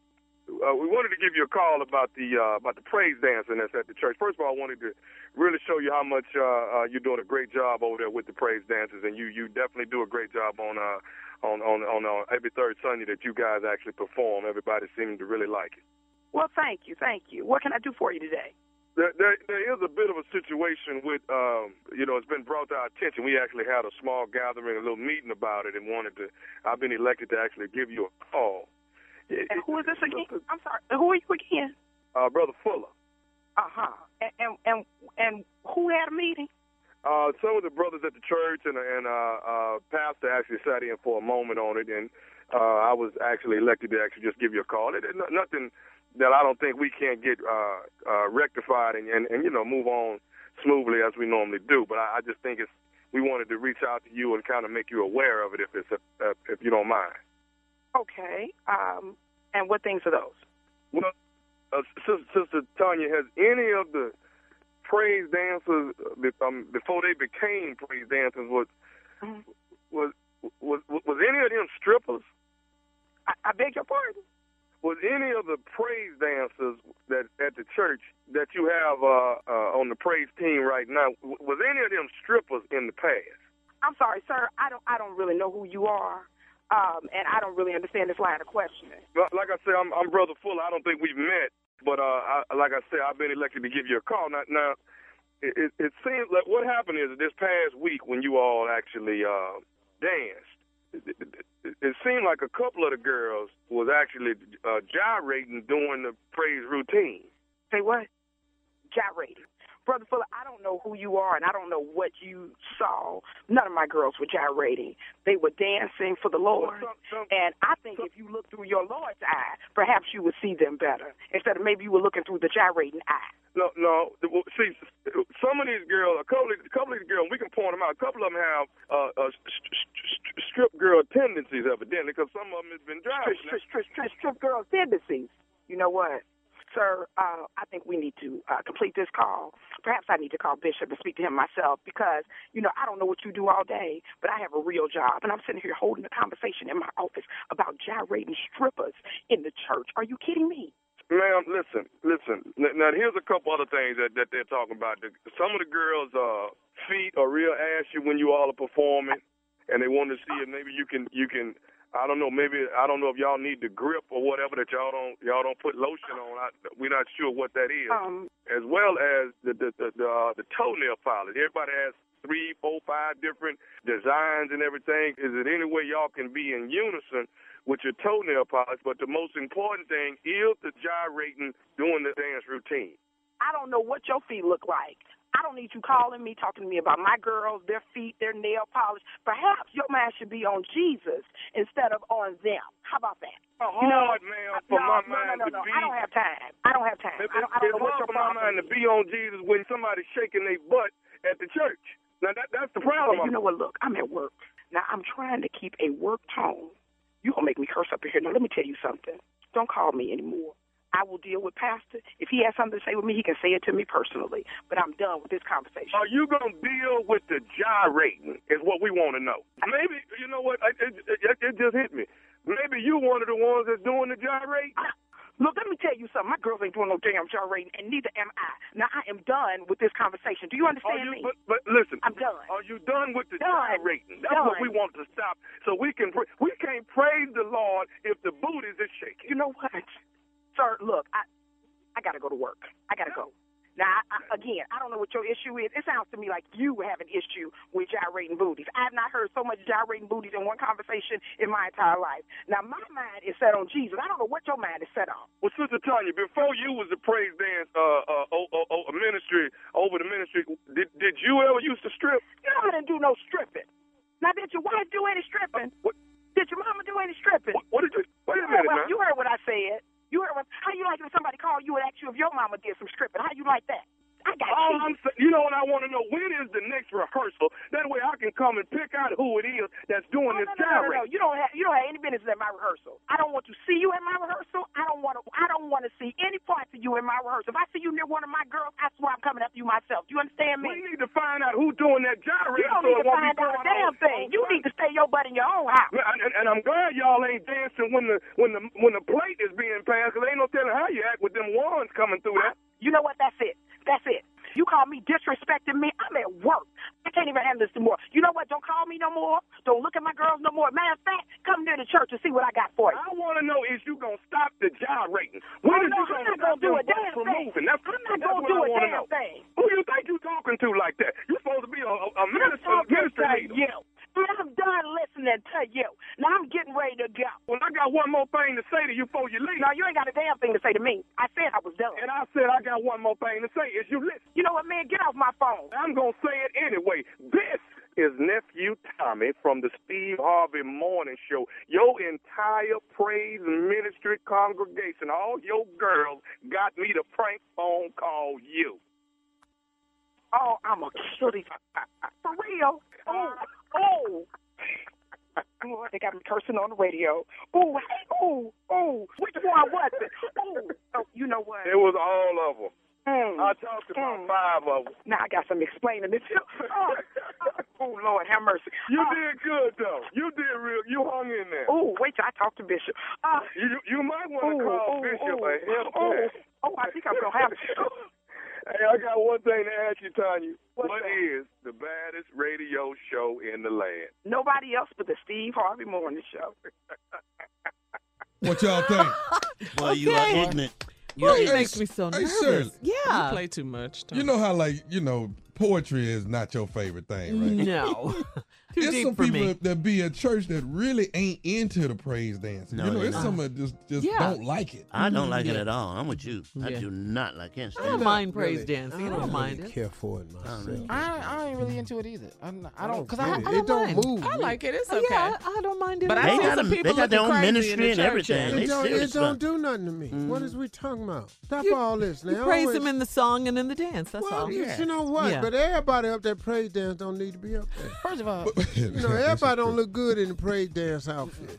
uh, we wanted to give you a call about the uh, about the praise dancing that's at the church. First of all, I wanted to really show you how much uh, uh, you're doing a great job over there with the praise dancers, and you you definitely do a great job on uh, on on on uh, every third Sunday that you guys actually perform. Everybody seems to really like it. Well, thank you, thank you. What can I do for you today? There, there, there is a bit of a situation with, um, you know, it's been brought to our attention. We actually had a small gathering, a little meeting about it, and wanted to. I've been elected to actually give you a call. And who is this again? I'm sorry. Who are you again? Uh, Brother Fuller. Uh huh. And, and and and who had a meeting? Uh, some of the brothers at the church and and uh, uh, pastor actually sat in for a moment on it, and uh, I was actually elected to actually just give you a call. It, it, nothing that I don't think we can't get uh, uh, rectified and, and and you know move on smoothly as we normally do. But I, I just think it's we wanted to reach out to you and kind of make you aware of it if it's a, uh, if you don't mind. Okay. Um, and what things are those? Well, uh, Sister, Sister Tanya, has any of the praise dancers um, before they became praise dancers was Mhm. was was was any of them strippers? I, I beg your pardon. Was any of the praise dancers that at the church that you have uh, uh, on the praise team right now? Was any of them strippers in the past? I'm sorry, sir. I don't. I don't really know who you are, um, and I don't really understand this line of questioning. Well, Like I said, I'm, I'm Brother Fuller. I don't think we've met, but uh, I, like I said, I've been elected to give you a call. Now, now it, it, it seems like what happened is this past week when you all actually uh, danced, it, it, it, it seemed like a couple of the girls was actually uh, gyrating during the praise routine. Say what? Gyrating. Brother Fuller, I don't know who you are, and I don't know what you saw. None of my girls were gyrating. They were dancing for the Lord. And I think if you look through your Lord's eye, perhaps you would see them better instead of maybe you were looking through the gyrating eye. No, no. See, some of these girls, a couple, of, a couple of these girls, we can point them out. A couple of them have uh, uh, st- st- st- strip girl tendencies, evidently, because some of them has been driving. Strip, strip, strip, strip girls tendencies. You know what? Sir, uh, I think we need to uh, complete this call. Perhaps I need to call Bishop and speak to him myself because, you know, I don't know what you do all day, but I have a real job. And I'm sitting here holding a conversation in my office about gyrating strippers in the church. Are you kidding me? Ma'am, listen, listen. Now, here's a couple other things that, that they're talking about. Some of the girls' uh, feet are real ashy when you all are performing, and they want to see if maybe you can, you can. I don't know. Maybe I don't know if y'all need the grip or whatever that y'all don't y'all don't put lotion on. I, we're not sure what that is. Um, as well as the the the, the, uh, the toenail polish. Everybody has three, four, five different designs and everything. Is it any way y'all can be in unison with your toenail polish? But the most important thing is the gyrating during the dance routine. I don't know what your feet look like. I don't need you calling me, talking to me about my girls, their feet, their nail polish. Perhaps your mind should be on Jesus instead of on them. How about that? Hard, you know, man, I- for no, my no, mind no, no, to no. be. I don't have time. I don't have time. It- I don't, I don't it's know hard for my mind to be on Jesus when somebody's shaking their butt at the church. Now that that's the problem. Hey, you know what? Look, I'm at work. Now I'm trying to keep a work tone. You gonna make me curse up in here? Now let me tell you something. Don't call me anymore. I will deal with Pastor. If he has something to say with me, he can say it to me personally. But I'm done with this conversation. Are you gonna deal with the gyrating? Is what we want to know. Maybe you know what? It, it, it, just hit me. Maybe you one of the ones that's doing the gyrate. Look, let me tell you something. My girls ain't doing no damn gyrating, and neither am I. Now I am done with this conversation. Do you understand you, me? but, but listen, I'm done. Are you done with the Done. gyrating? That's what we want to stop, so we can we can't praise the Lord if the booties is shaking. You know what, sir? Look, I I gotta go to work. I gotta go. Now, I, I, again, I don't know what your issue is. It sounds to me like you have an issue with gyrating booties. I have not heard so much gyrating booties in one conversation in my entire life. Now, my mind is set on Jesus. I don't know what your mind is set on. Well, Sister Tanya, before you was a praise dance uh, uh, oh, oh, oh, a ministry over the ministry, did did you ever used to strip? You know, I didn't do no stripping. Now, did your wife do any stripping? What? Did your mama do any stripping? What, what did you? Wait a You heard minute, what- man. You heard what I said. You heard what? How you like it if somebody called you and asked you if your mama did some stripping? How you like that? I got All cheated. I'm saying, you know what I want to know? When is the next rehearsal? That way I can come and pick out who it is that's doing this no, no, no, no, no. You don't have you don't have any business at my rehearsal. I don't want to see you at my rehearsal. I don't want to. I don't want to see any parts of you in my rehearsal. If I see you near one of my girls, I swear I'm coming after you myself. Do you understand me? We need to find out who's doing that gyrate. You don't so need to find out a damn thing. You need to stay your butt in your own house. Man, And, and I'm glad y'all ain't dancing when the when the when the plate is being passed, 'cause ain't no telling how you act with them wands coming through that. You know what? That's it. That's it. You call me disrespecting me. I'm at work. I can't even handle this anymore. You know what? Don't call me no more. Don't look at my girls no more. Matter of fact, come near the church and see what I got for you. I want to know is you gonna stop the gyrating? When Oh, is no, you I'm gonna not stop gonna do a damn from thing. moving? That's, I'm not gonna do I a damn know. thing. Who you think you're talking to like that? You're supposed to be a, a, a I'm minister, minister to you. And I'm done listening to you. Now I'm getting ready to go. Got one more thing to say to you before you leave. No, you ain't got a damn thing to say to me. I said I was done. And I said I got one more thing to say. Is you listen? You know what, man? Get off my phone. I'm gonna say it anyway. This is nephew Tommy from the Steve Harvey Morning Show. Your entire praise ministry congregation, all your girls, got me to prank phone call you. Oh, I'm a cutie. <laughs> For real? Oh, oh. oh. Oh, they got me cursing on the radio. Oh, ooh, ooh. Which one was it? Oh, oh you know what? It was all of them. Mm. I talked to about five of them. Now I got some explaining to do. Oh, oh, Lord, have mercy. You oh. did good though. You did real. You hung in there. Oh, wait till I talk to Bishop. Uh, You you might want to oh, call oh, Bishop oh, a help oh, oh, I think I'm gonna have. Hey, I got one thing to ask you, Tanya. What's What that? is the baddest radio show in the land? Nobody else but the Steve Harvey Morning Show. <laughs> What y'all think? <laughs> Boy, you are Okay. ignorant. Well, he Hey, makes me so hey, nervous. Shirley. Yeah. You play too much. You know how like you know poetry is not your favorite thing, right? No. <laughs> Too There's deep some for people me. that be at church that really ain't into the praise dancing. No, you know, it's not. some that just just Yeah. don't like it. I don't like it at all. I'm with you. I do not like it. I don't mind praise dancing. I don't really mind it. care for it myself. I, I ain't really into it either. I'm not, I don't, cause get I, it. I it don't don't mind. move. I like it. It's Oh, okay. yeah, I, I don't mind it. But I They see got some people they got their own crazy in ministry and church, everything. It don't, don't about do nothing to me. Mm-hmm. What is we talking about? Stop all this now. You praise Always- him in the song and in the dance. That's all. you know what? But everybody up there praise dance don't need to be up there. first of all, <laughs> You know, everybody don't look good in the praise dance outfit.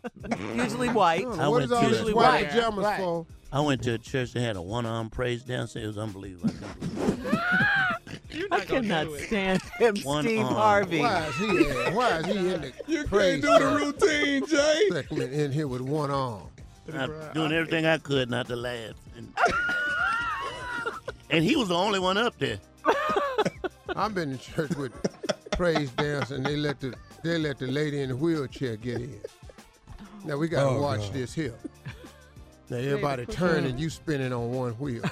Usually white. I don't I know, what went all to this the- white pajamas right. for? I went to a church that had a one-arm praise dancer. It was unbelievable. I couldn't believe it. <laughs> I cannot stand <laughs> him, One Steve arm. Harvey. Why is he? in- Why is he in the You praise can't do the dance routine, Jay. segment in here with one arm? I'm doing everything I could not to laugh. And, and he was the only one up there. I've been in church with praise dance, and they let the they let the lady in the wheelchair get in. Now we gotta Oh, watch God. this here. Now everybody turning, you spinning on one wheel.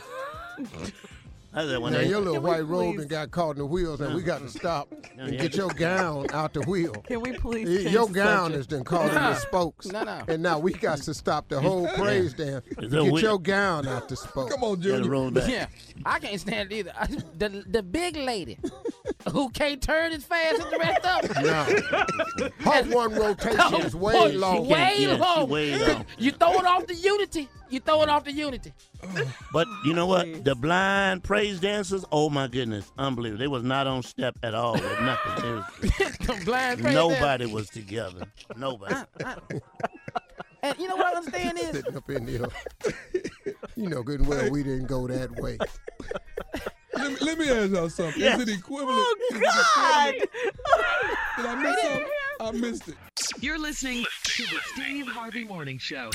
<laughs> I said when Now they, your little white robe please- and got caught in the wheels, and we got to stop <laughs> and yeah. get your gown out the wheel. <laughs> Can we please Your gown subject? is then caught in the <laughs> spokes. No, no. And now we got to stop the whole praise dance. Is Get that we- your gown out the spokes. Come on, gotta Junior. yeah, I can't stand it either. I, the the big lady who can't turn as fast as the rest of them. No. Her one rotation is way long. Way Yeah, long. way long. You throw it off the unity. You throw it off the unity. <sighs> But you know what? The blind praise dancers, oh my goodness, unbelievable. They was not on step at all with nothing. They was- <laughs> Them blind praise nobody was together. Nobody. dancers. And you know what I understand is Sitting up in here. You know good and well we didn't go that way. Let me, let me ask y'all something. Yes. Oh, is it equivalent? Oh, God. equivalent- Did I miss something? I missed it. You're listening to the Steve Harvey Morning Show.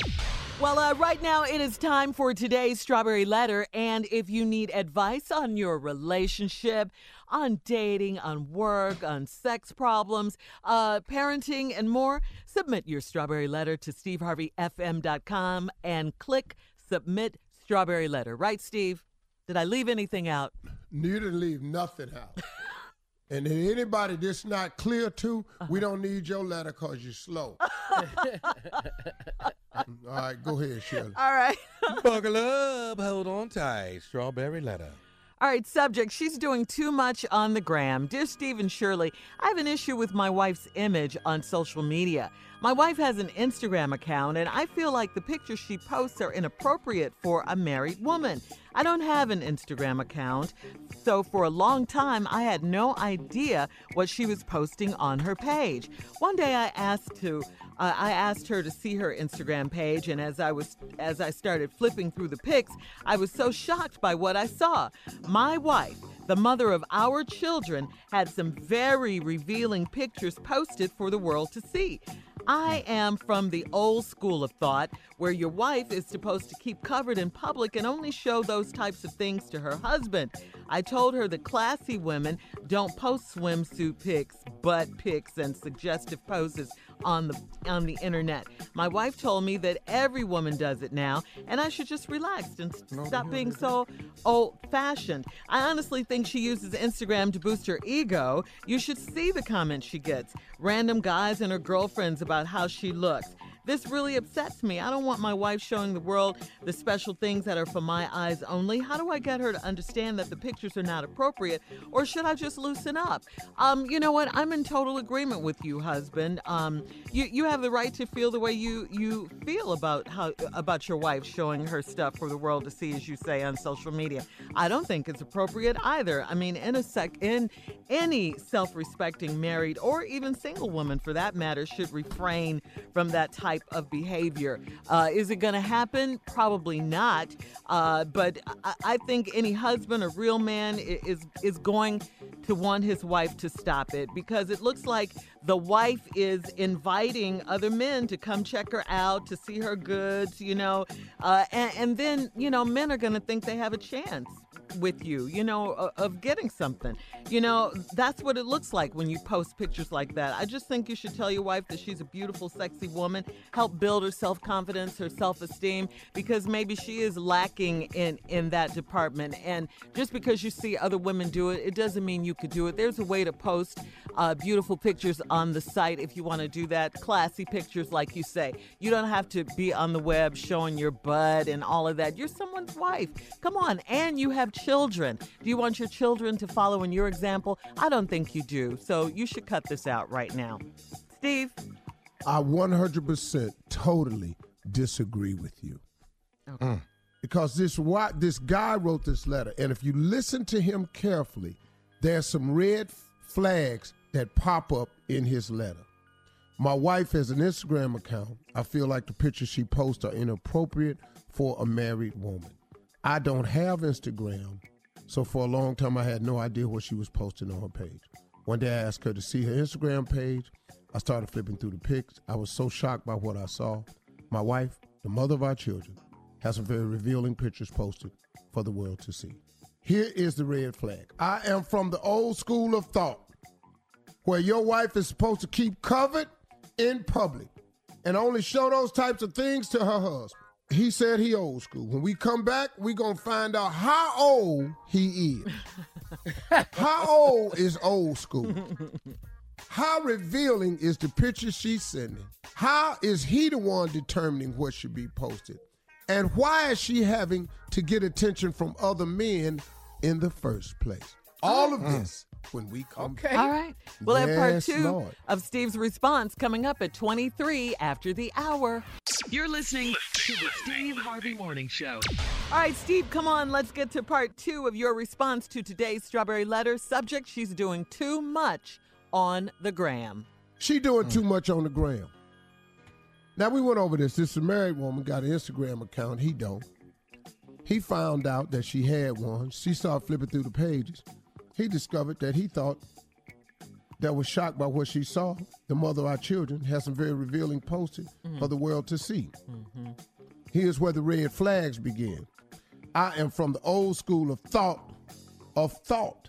Well, uh, right now it is time for today's Strawberry Letter. And if you need advice on your relationship, on dating, on work, on sex problems, uh, parenting, and more, submit your Strawberry Letter to steveharveyfm.com and click Submit Strawberry Letter. Right, Steve? Did I leave anything out? You didn't leave nothing out. <laughs> And if anybody that's not clear to, we don't need your letter because you're slow. <laughs> All right, go ahead, Shirley. All right. Buckle up, hold on tight. Strawberry letter. All right, subject. She's doing too much on the gram. Dear Steve and Shirley, I have an issue with my wife's image on social media. My wife has an Instagram account, and I feel like the pictures she posts are inappropriate for a married woman. I don't have an Instagram account, so for a long time I had no idea what she was posting on her page. One day I asked to uh, I asked her to see her Instagram page, and as I was as I started flipping through the pics, I was so shocked by what I saw. My wife, the mother of our children, had some very revealing pictures posted for the world to see. I am from the old school of thought where your wife is supposed to keep covered in public and only show those types of things to her husband. I told her that classy women don't post swimsuit pics, butt pics, and suggestive poses on the on the internet. My wife told me that every woman does it now, and I should just relax and s- stop being so old-fashioned. I honestly think she uses Instagram to boost her ego. You should see the comments she gets. Random guys and her girlfriends about how she looks. This really upsets me. I don't want my wife showing the world the special things that are for my eyes only. How do I get her to understand that the pictures are not appropriate, or should I just loosen up? Um, you know what? I'm in total agreement with you, husband. Um, you you have the right to feel the way you you feel about how about your wife showing her stuff for the world to see, as you say on social media. I don't think it's appropriate either. I mean, in a sec, in any self-respecting married or even single woman, for that matter, should refrain from that type of behavior. Uh, is it going to happen? Probably not. Uh, but I, I think any husband, a real man, is is going to want his wife to stop it because it looks like the wife is inviting other men to come check her out to see her goods, you know, uh, and, and then you know men are going to think they have a chance with you, you know, of, getting something. You know, that's what it looks like when you post pictures like that. I just think you should tell your wife that she's a beautiful, sexy woman, help build her self confidence, her self esteem, because maybe she is lacking in in that department. And just because you see other women do it, it doesn't mean you could do it. There's a way to post uh, beautiful pictures on the site if you want to do that, classy pictures, like you say. You don't have to be on the web showing your butt and all of that. You're someone's wife. Come on, and you have children. Do you want your children to follow in your example? I don't think you do. So you should cut this out right now. Steve? I 100% totally disagree with you. Mm. Because this why this guy wrote this letter, and if you listen to him carefully, there's some red flags that pop up in his letter. My wife has an Instagram account. I feel like the pictures she posts are inappropriate for a married woman. I don't have Instagram, so for a long time I had no idea what she was posting on her page. One day I asked her to see her Instagram page. I started flipping through the pics. I was so shocked by what I saw. My wife, the mother of our children, has some very revealing pictures posted for the world to see. Here is the red flag. I am from the old school of thought where your wife is supposed to keep covered in public and only show those types of things to her husband. He said he old school. When we come back, we gonna find out how old he is. <laughs> how old is old school? How revealing is the picture she's sending? How is he the one determining what should be posted? And why is she having to get attention from other men in the first place? All of mm-hmm. this when we come back. All right. We'll have part two Lord. of Steve's response coming up at 23 after the hour. You're listening to the Steve Harvey Morning Show. All right, Steve, come on. Let's get to part two of your response to today's Strawberry Letter. Subject She's doing too much on the gram. She doing too much on the gram. Now we went over this. This married woman got an Instagram account. He don't. He found out that she had one. She started flipping through the pages. He discovered that he thought that was shocked by what she saw. The mother of our children has some very revealing posted mm-hmm. for the world to see. Mm-hmm. Here's where the red flags begin. I am from the old school of thought, of thought,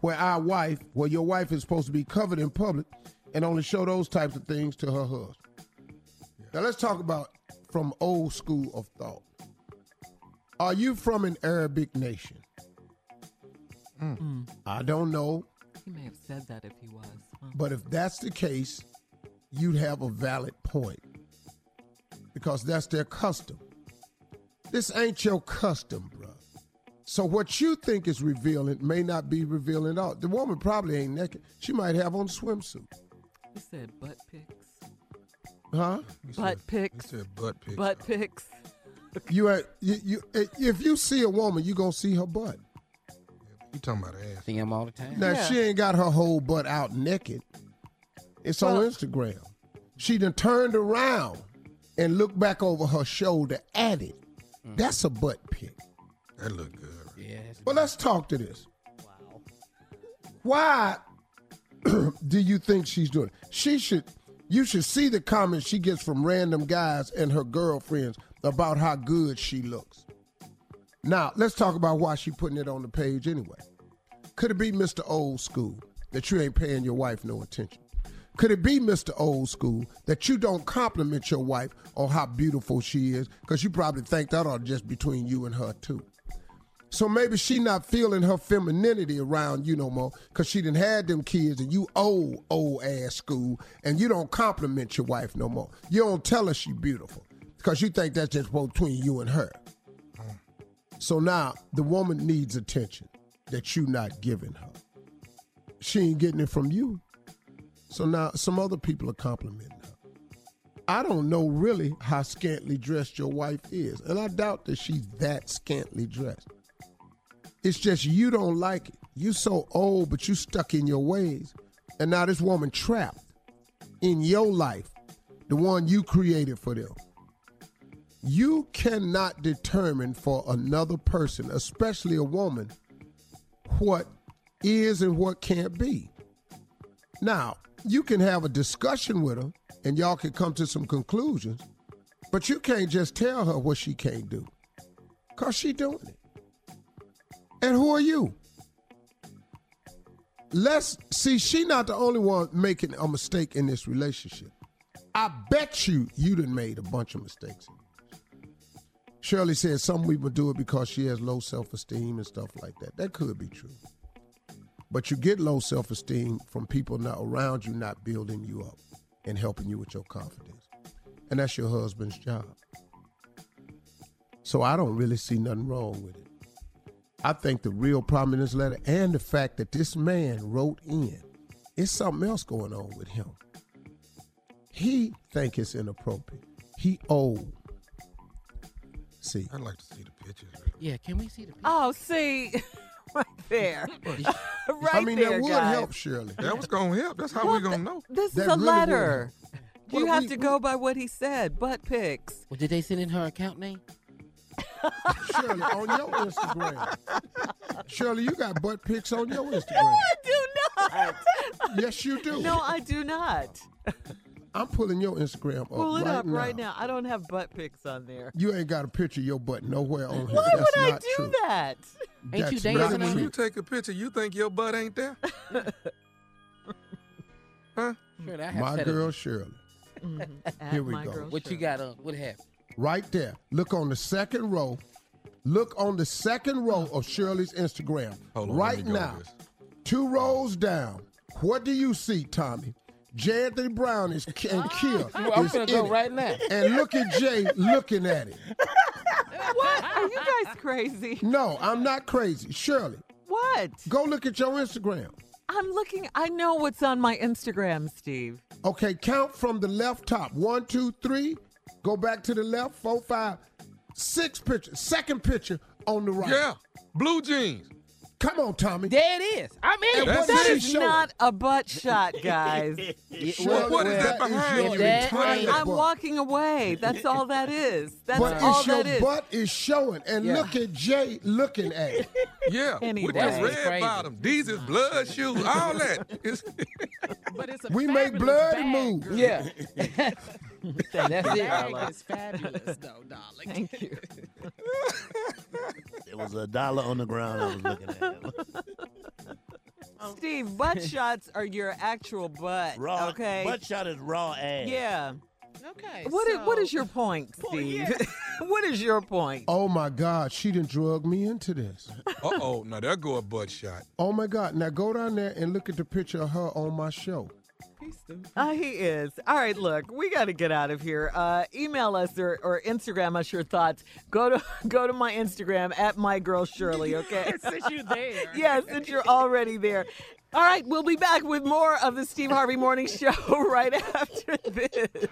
where our wife, where your wife is supposed to be covered in public and only show those types of things to her husband. Now let's talk about from old school of thought. Are you from an Arabic nation? Mm. Mm. I don't know, He may have said that if he was. huh? but if that's the case, you'd have a valid point because that's their custom. This ain't your custom, bro. So what you think is revealing may not be revealing at all. The woman probably ain't naked. She might have on a swimsuit. He said butt pics. Huh? Butt pics. butt pics. Butt pics. You, you, you, if you see a woman, you gonna see her butt. You talking about ass? See him all the time. Now she ain't got her whole butt out naked. It's on Instagram. She done turned around and looked back over her shoulder at it. That's a butt pic. That look good. Yeah. Well, let's talk to this. Why <clears throat> do you think she's doing it? She should you should see the comments she gets from random guys and her girlfriends about how good she looks. Now, let's talk about why she putting it on the page anyway. Could it be Mr. Old School that you ain't paying your wife no attention? Could it be Mr. Old School that you don't compliment your wife on how beautiful she is because you probably think that ought just between you and her too? So maybe she not feeling her femininity around you no more because she didn't had them kids and you old, old ass school and you don't compliment your wife no more. You don't tell her she beautiful because you think that's just between you and her. So now the woman needs attention that you not giving her. She ain't getting it from you. So now some other people are complimenting her. I don't know really how scantily dressed your wife is, and I doubt that she's that scantily dressed. It's just you don't like it. You so old, but you stuck in your ways. And now this woman trapped in your life, the one you created for them. You cannot determine for another person, especially a woman, what is and what can't be. Now, you can have a discussion with her and y'all can come to some conclusions, but you can't just tell her what she can't do. Cause she doing it. And who are you? Let's see, she not the only one making a mistake in this relationship. I bet you you done made a bunch of mistakes. Shirley said some people do it because she has low self-esteem and stuff like that. That could be true. But you get low self-esteem from people not around you not building you up and helping you with your confidence. And that's your husband's job. So I don't really see nothing wrong with it. I think the real problem in this letter and the fact that this man wrote in, it's something else going on with him. He think it's inappropriate. He old. See, I'd like to see the pictures. Yeah, can we see the pictures? Oh, see, <laughs> right there, <laughs> right <laughs> I mean, there, that would guys. help, Shirley. That was gonna help. That's how Well, we gonna know. This That is a really letter. Well, You have we- to go by what he said. Butt pics. Well, did they send in her account name? Shirley, on your Instagram. Shirley, you got butt pics on your Instagram. No, I do not. Yes, you do. No, I do not. I'm pulling your Instagram up Pull it right up now. right now. I don't have butt pics on there. You ain't got a picture of your butt nowhere on here. Why That's would I do true. that? Ain't you That's dancing on When you take a picture, you think your butt ain't there? <laughs> huh? Sure, I My girl it. Shirley. At Here we go. girl What you got on? What happened? Right there. Look on the second row. Look on the second row of Shirley's Instagram. Hold on, right now. Two rows down. What do you see, Tommy? J. Anthony Brown is and Kia. Ah. Well, I'm is gonna in go it. right now. And look at Jay looking at it. What? Are you guys crazy? No, I'm not crazy. Shirley, What? go look at your Instagram. I'm looking. I know what's on my Instagram, Steve. Okay, count from the left top. One, two, three. Go back to the left. Four, five, six pictures. Second picture on the right. Yeah. Blue jeans. Come on, Tommy. There it is. I'm in. And it. what That's That is it. she is showing? not a butt shot, guys. <laughs> Shirley, what is that is behind your you? That I'm butt. walking away. That's all that is. <laughs> That's But all it's your that is. butt is showing. And Yeah. look at Jay looking at it. <laughs> Yeah. Anyway. With the That's red crazy. bottom. These is blood shoes. All that. It's, But it's a We make fabulous blood bag, move. girl. Yeah. <laughs> Thank That's you, it. Bag is fabulous, though, darling. Thank you. it was a dollar on the ground I was looking at. <laughs> Um, Steve, butt shots are your actual butt. Raw. Okay. Butt shot is raw ass. yeah. Okay. What is, what so- is your point, Steve? <laughs> what is your point? Oh my God, she didn't drug me into this. uh-oh. Now there go a butt shot. Oh my God. Now go down there and look at the picture of her on my show. Uh, he is. All right, look, we got to get out of here. Uh, email us or, or Instagram us your thoughts. Go to <laughs> go to my Instagram at my girl Shirley. <laughs> Okay. Since you're there. <laughs> yeah, since you're already there. All right, we'll be back with more of the Steve Harvey Morning Show right after this.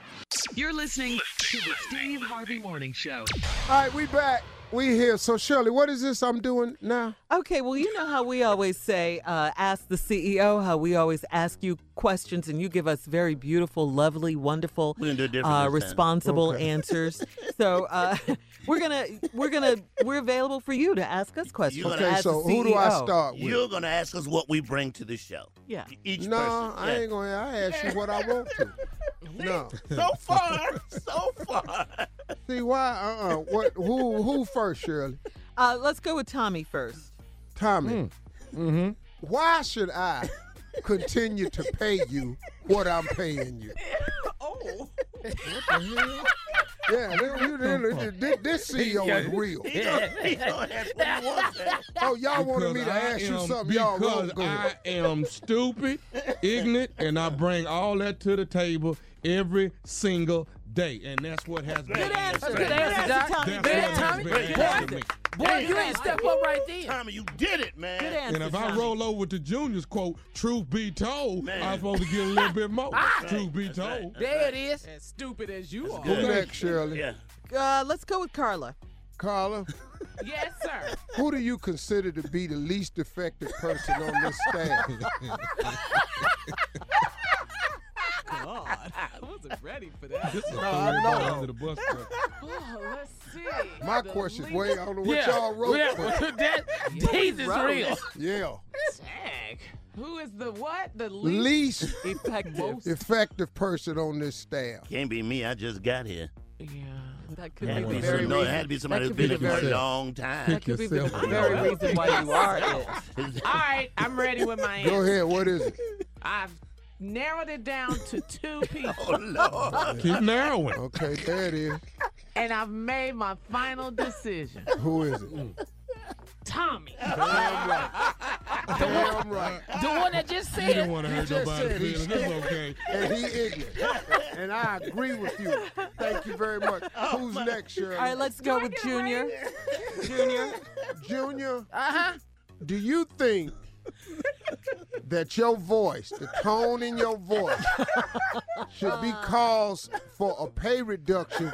You're listening to the Steve Harvey Morning Show. All right, we back. We here. So Shirley, what is this I'm doing now? Okay, well, you know how we always say, uh, ask the CEO, how we always ask you questions and you give us very beautiful, lovely, wonderful, We're gonna do it different uh, responsible Okay. answers. So <laughs> uh, we're gonna, we're gonna, we're available for you to ask us questions. Okay, as so who do I start with? You're gonna ask us what we bring to the show. Yeah. Each no, person. I ain't gonna. I ask you what I want to. <laughs> No. So far, so far. See why? Uh. uh What? Who? Who first, Shirley? Uh, let's go with Tommy first. Tommy. Mm-hmm. Why should I continue to pay you what I'm paying you? <laughs> Oh. Yeah, they- they- they- this, this CEO is real. <laughs> He gonna, he gonna ask what he wants. Oh, y'all wanted me to I ask you something. Y'all Because won't go I am stupid, ignorant, and I bring all that to the table every single day, and that's what has been. Good answer. Good answer, Doc. Good answer, Tommy. Been Good asked of answer. me. Boy, you ain't step up right there. Tommy, you did it, man. Good answer. And if I roll over with the juniors quote, truth be told, Man. I'm supposed to get a little bit more. truth be told. There it is. As stupid as you are. Who good. next, Shirley? Yeah. Uh, let's go with Carla. Carla, <laughs> Yes, sir. who do you consider to be the least effective person on this staff? <laughs> God, <laughs> I wasn't ready for that. This is No, no, I know. under the bus. truck. <laughs> Oh, let's see. My The question's least- way, I don't know what Yeah. y'all wrote. Yeah, but <laughs> that, these is real. yeah. Dang. Who is the what? The least, Least Effective. effective person on this staff. Can't be me. I just got here. Yeah. That could Had be the be very some- no, it had to be somebody who's been here for a long time. that could be the very reason why you are it. All right, I'm ready with my answer. Go ahead, what is it? I've narrowed it down to two <laughs> people, Oh Lord. Keep narrowing. Okay, there it is. and I've made my final decision. Who is it? Tommy. <laughs> Damn right. Damn right. The one that just said. You said. don't want to hurt just nobody's said he's feelings. It's okay. <laughs> And he ignorant. And I agree with you. Thank you very much. Who's next, Shirley? All right, let's go with Junior. Junior. Junior, Uh huh. do you think that your voice, the tone in your voice, should be cause for a pay reduction,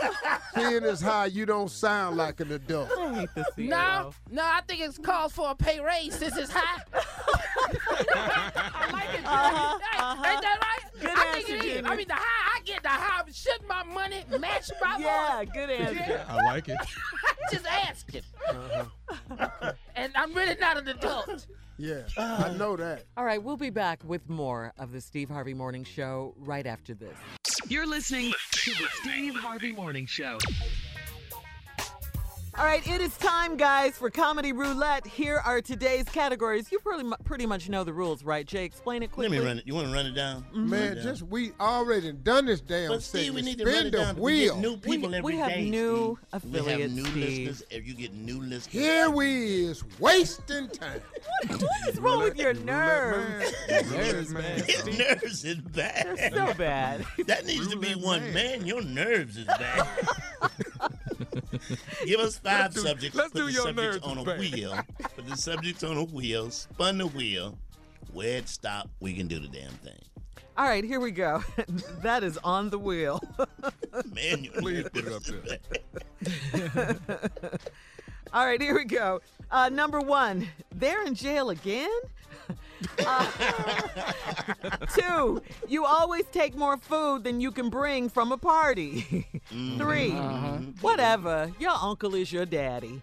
seeing as how you don't sound like an adult? I hate this No, no, I think it's cause for a pay raise since it's high. <laughs> I like it. Uh-huh, uh-huh. Ain't that right? Good I think answer, it is. Junior. I mean, the high I get, the high. Shouldn't my money match my Yeah, voice? good answer. I like it. <laughs> Just asking. And I'm really not an adult. Yeah, I know that. All right, we'll be back with more of the Steve Harvey Morning Show right after this. You're listening to the Steve Harvey Morning Show. All right, it is time, guys, for Comedy Roulette. Here are today's categories. You pretty, mu- pretty much know the rules, right, Jay? Explain it quickly. Let quickly. me run it. You want to run it down? Mm-hmm. Man, it down. just we already done this damn But Steve, we segment. need to run Spin it the down. We wheel. get new We- people we every have day, new Steve. We have affiliates, new Steve. listeners. If you get new listeners. Here we is wasting time. <laughs> what is wrong with your nerves? Nerves, man. His nerves is bad. They're so bad. <laughs> That needs to be one. Man, your nerves is bad. <laughs> Give us 5 do- subjects. let's put do the your subjects nerves on a bad. wheel. Put the subjects on a wheel. Spun the wheel. Where it stop, we can do the damn thing. All right, here we go. <laughs> that is on the wheel. <laughs> Man, your Please put it up there. <laughs> All right, here we go. Uh, number one, they're in jail again? Uh, <laughs> two, you always take more food than you can bring from a party. Three, whatever, your uncle is your daddy.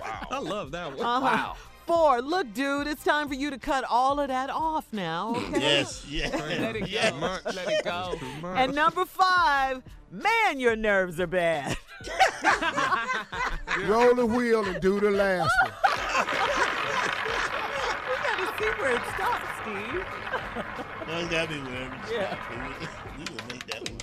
wow. I love that one. Uh-huh. Wow. Four, look, dude, it's time for you to cut all of that off now, okay? <laughs> Yes, yes. Let it yes. go. Let it go. And number five, man, your nerves are bad. <laughs> Roll the wheel and do the last one. we gotta see where it stops, Steve. No, it's gotta be weird. Yeah. We will make that one.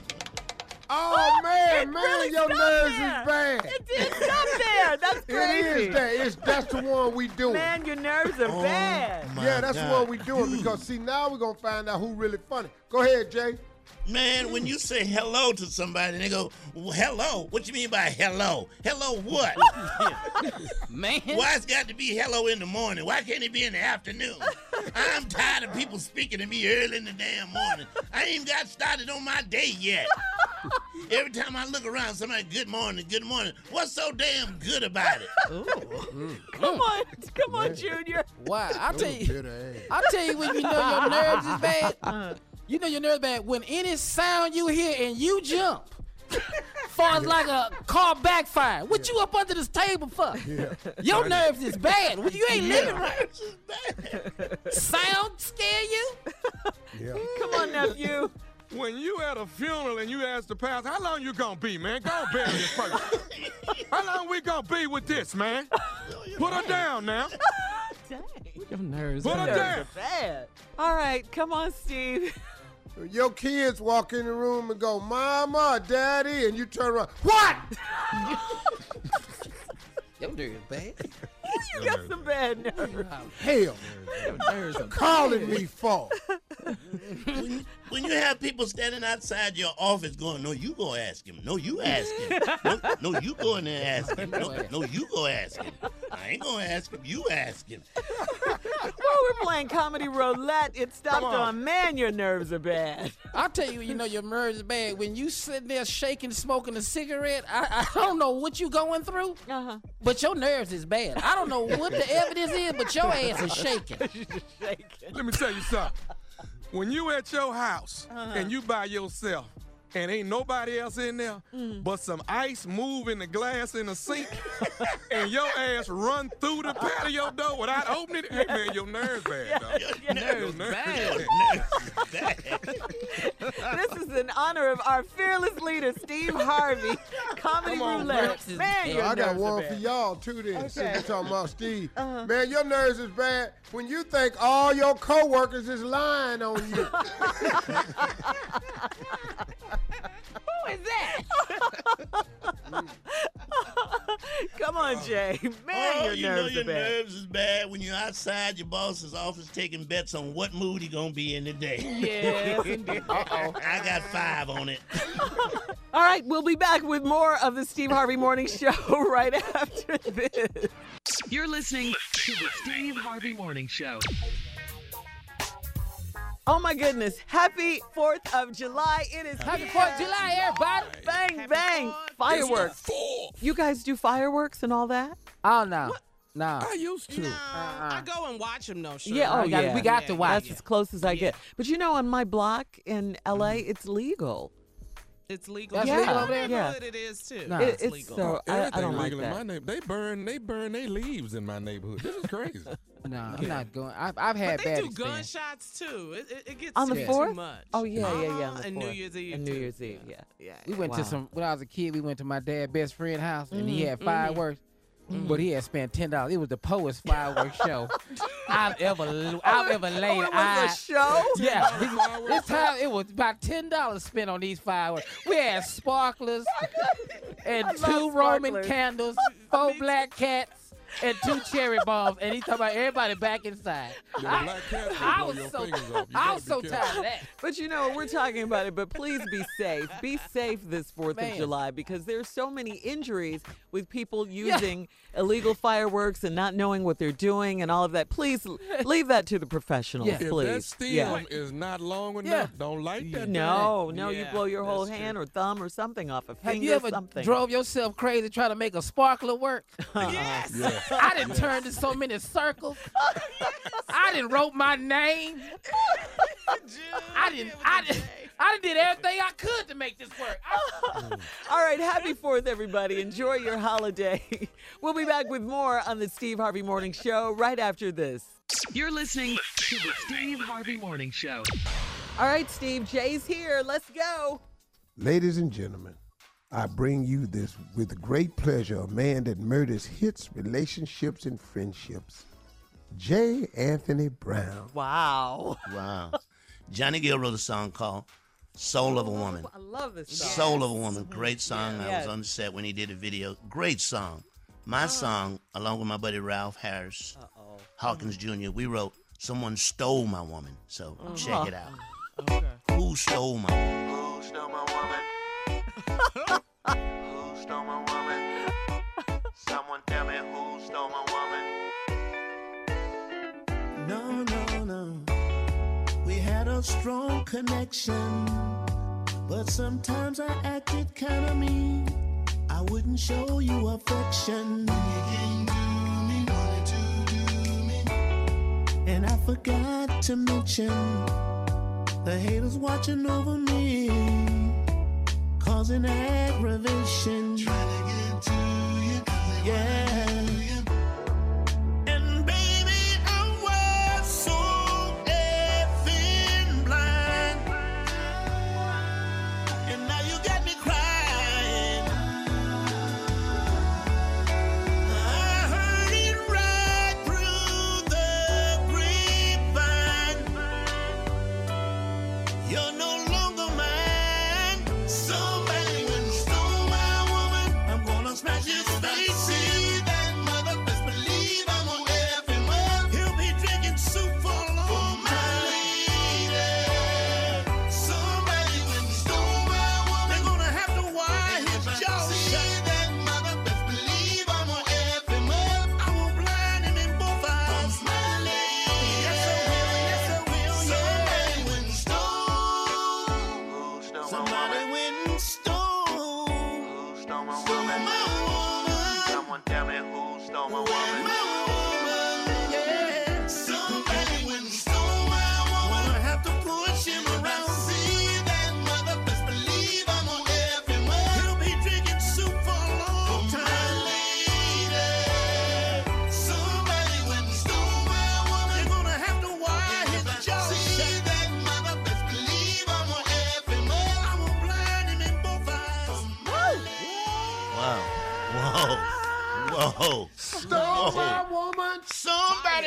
Oh, oh man, man, really your nerves there. is bad. It did stop there. That's <laughs> crazy. is that. It's that's the one we doing. Man, your nerves are Oh, bad. yeah, that's the God. one we doing because see now we're gonna find out who really funny. Go ahead, Jay. Man, when you say hello to somebody and they go, well, hello, what you mean by hello? Hello what? <laughs> Man. Why it's got to be hello in the morning? Why can't it be in the afternoon? I'm tired of people speaking to me early in the damn morning. I ain't even got started on my day yet. Every time I look around, somebody, good morning, good morning. What's so damn good about it? <laughs> Come mm. on, come on, Junior. Why? I tell you. Bitter ass. I tell you when you know your nerves is bad. Uh. You know your nerves bad when any sound you hear and you jump. <laughs> Far as like a car backfire. What you up under this table for? Your nerves is bad. Well, you ain't living right. It's bad. Sound scare you? Yeah. Mm. Come on, nephew. When you at a funeral and you ask the pastor, how long you gonna be, man? Go bury this <laughs> person. how long we gonna be with this, man? Put her down now. <laughs> Dang. Your nerves. Put her hurt. down. Nerves are bad. All right, come on, Steve. Your kids walk in the room and go, Mama, Daddy, and you turn around, what? <laughs> Your nerves bad. <laughs> you got some bad nerves. Hell, Your nerves are calling me for. <laughs> when, when you have people standing outside your office going, no, you go ask him. No, you ask him. No, no you go in there and ask him. No, no, you go ask him. I ain't gonna ask him. You ask him. <laughs> Well, we're playing comedy roulette. It stopped on. on. Man, your nerves are bad. <laughs> I'll tell you, you know your nerves are bad when you sitting there shaking, smoking a cigarette. I, I don't know what you going through, Uh-huh. but your nerves is bad. I don't know what the evidence is, but your ass is shaking. <laughs> Let me tell you something. When you at your house Uh-huh. and you by yourself and ain't nobody else in there Mm. but some ice moving the glass in the sink <laughs> and your ass run through the patio door without opening it, hey man, your nerves bad, dog. Your nerves <laughs> bad. this is in honor of our fearless leader, Steve Harvey. Comedy Come on, roulette. nerves is Man, your I got one for y'all too. Then since Okay. we talking about Steve, Uh-huh. man, your nerves is bad when you think all your coworkers is lying on you. <laughs> Who is that? <laughs> Come on, uh, Jay. Man, oh, your you know nerves your are bad. nerves is bad when you're outside your boss's office taking bets on what mood he gonna be in today. Yes, <laughs> indeed. Uh-oh. I got five on it. <laughs> All right, we'll be back with more of the Steve Harvey Morning Show right after this. You're listening to the Steve Harvey Morning Show. Oh my goodness. Happy 4th of July. It is Happy here. 4th of July, everybody. Bang, bang. Fireworks. You guys do fireworks and all that? Oh no, no. I used to. No, uh-uh. I go and watch them though. Sure. Yeah, oh, We got- yeah. we got to watch That's as close as I get. But you know, on my block in LA, mm-hmm. it's legal. It's legal. That's Yeah. legal over there? Yeah. It is too. Nah. It- it's, it's legal. so I, I don't like legal in my that. neighborhood. They burn, they burn their leaves in my neighborhood. This is crazy. <laughs> No, I'm not going. I've, I've had but they bad do experience. gunshots too. It, it, it gets On the too fourth? much. Oh yeah, yeah, yeah. On Uh-huh, the and New Year's Eve And New. Year's Eve, yeah. Yeah. We went Wow. to some when I was a kid. We went to my dad's best friend's house, and he Mm-hmm. had fireworks. But he had spent ten dollars. It was the poet's fireworks show I've ever I've ever laid Oh, it eyes. a show? Yeah, this, time it was about ten dollars spent on these fireworks. We had sparklers <laughs> and two Roman candles, <laughs> four black cats, and two cherry bombs. And he talking about everybody back inside. Your I, I was so fingers off. You I was so careful. tired of that. But you know, we're talking about it, but please be safe. Be safe this 4th Man. of July because there's so many injuries with people using illegal fireworks and not knowing what they're doing and all of that. Please <laughs> leave that to the professionals, Yeah. please. If that please. stem Yeah. is not long enough, Yeah. don't light that. No, no, you blow your whole that's hand or thumb or something off a finger. Have finger, you ever something. drove yourself crazy trying to make a sparkler work? <laughs> Yes. I didn't turn in so many circles. I didn't wrote my name. I didn't. I didn't. I did everything I could to make this work. <laughs> All right, happy 4th, everybody. Enjoy your holiday. We'll be back with more on the Steve Harvey Morning Show right after this. You're listening to the Steve Harvey Morning Show. All right, Steve, Jay's here. Let's go. Ladies and gentlemen, I bring you this with great pleasure a man that murders hits, relationships, and friendships. J. Anthony Brown. Wow. Wow. Johnny Gill wrote a song called Soul of a Woman. I love this song. Soul of a Woman. Great song. I was on the set when he did a video. Great song. My oh. song, along with my buddy Ralph Harris, Hawkins mm-hmm. Jr., we wrote Someone Stole My Woman. So oh, check it out. Okay. Who stole my woman? Who stole my woman? <laughs> who stole my woman? Someone tell me who stole my woman. No, no, no. We had a strong connection, but sometimes I acted kinda mean. I wouldn't show you affection. And I forgot to mention the haters watching over me, causing aggravation. Trying to get to you, yeah.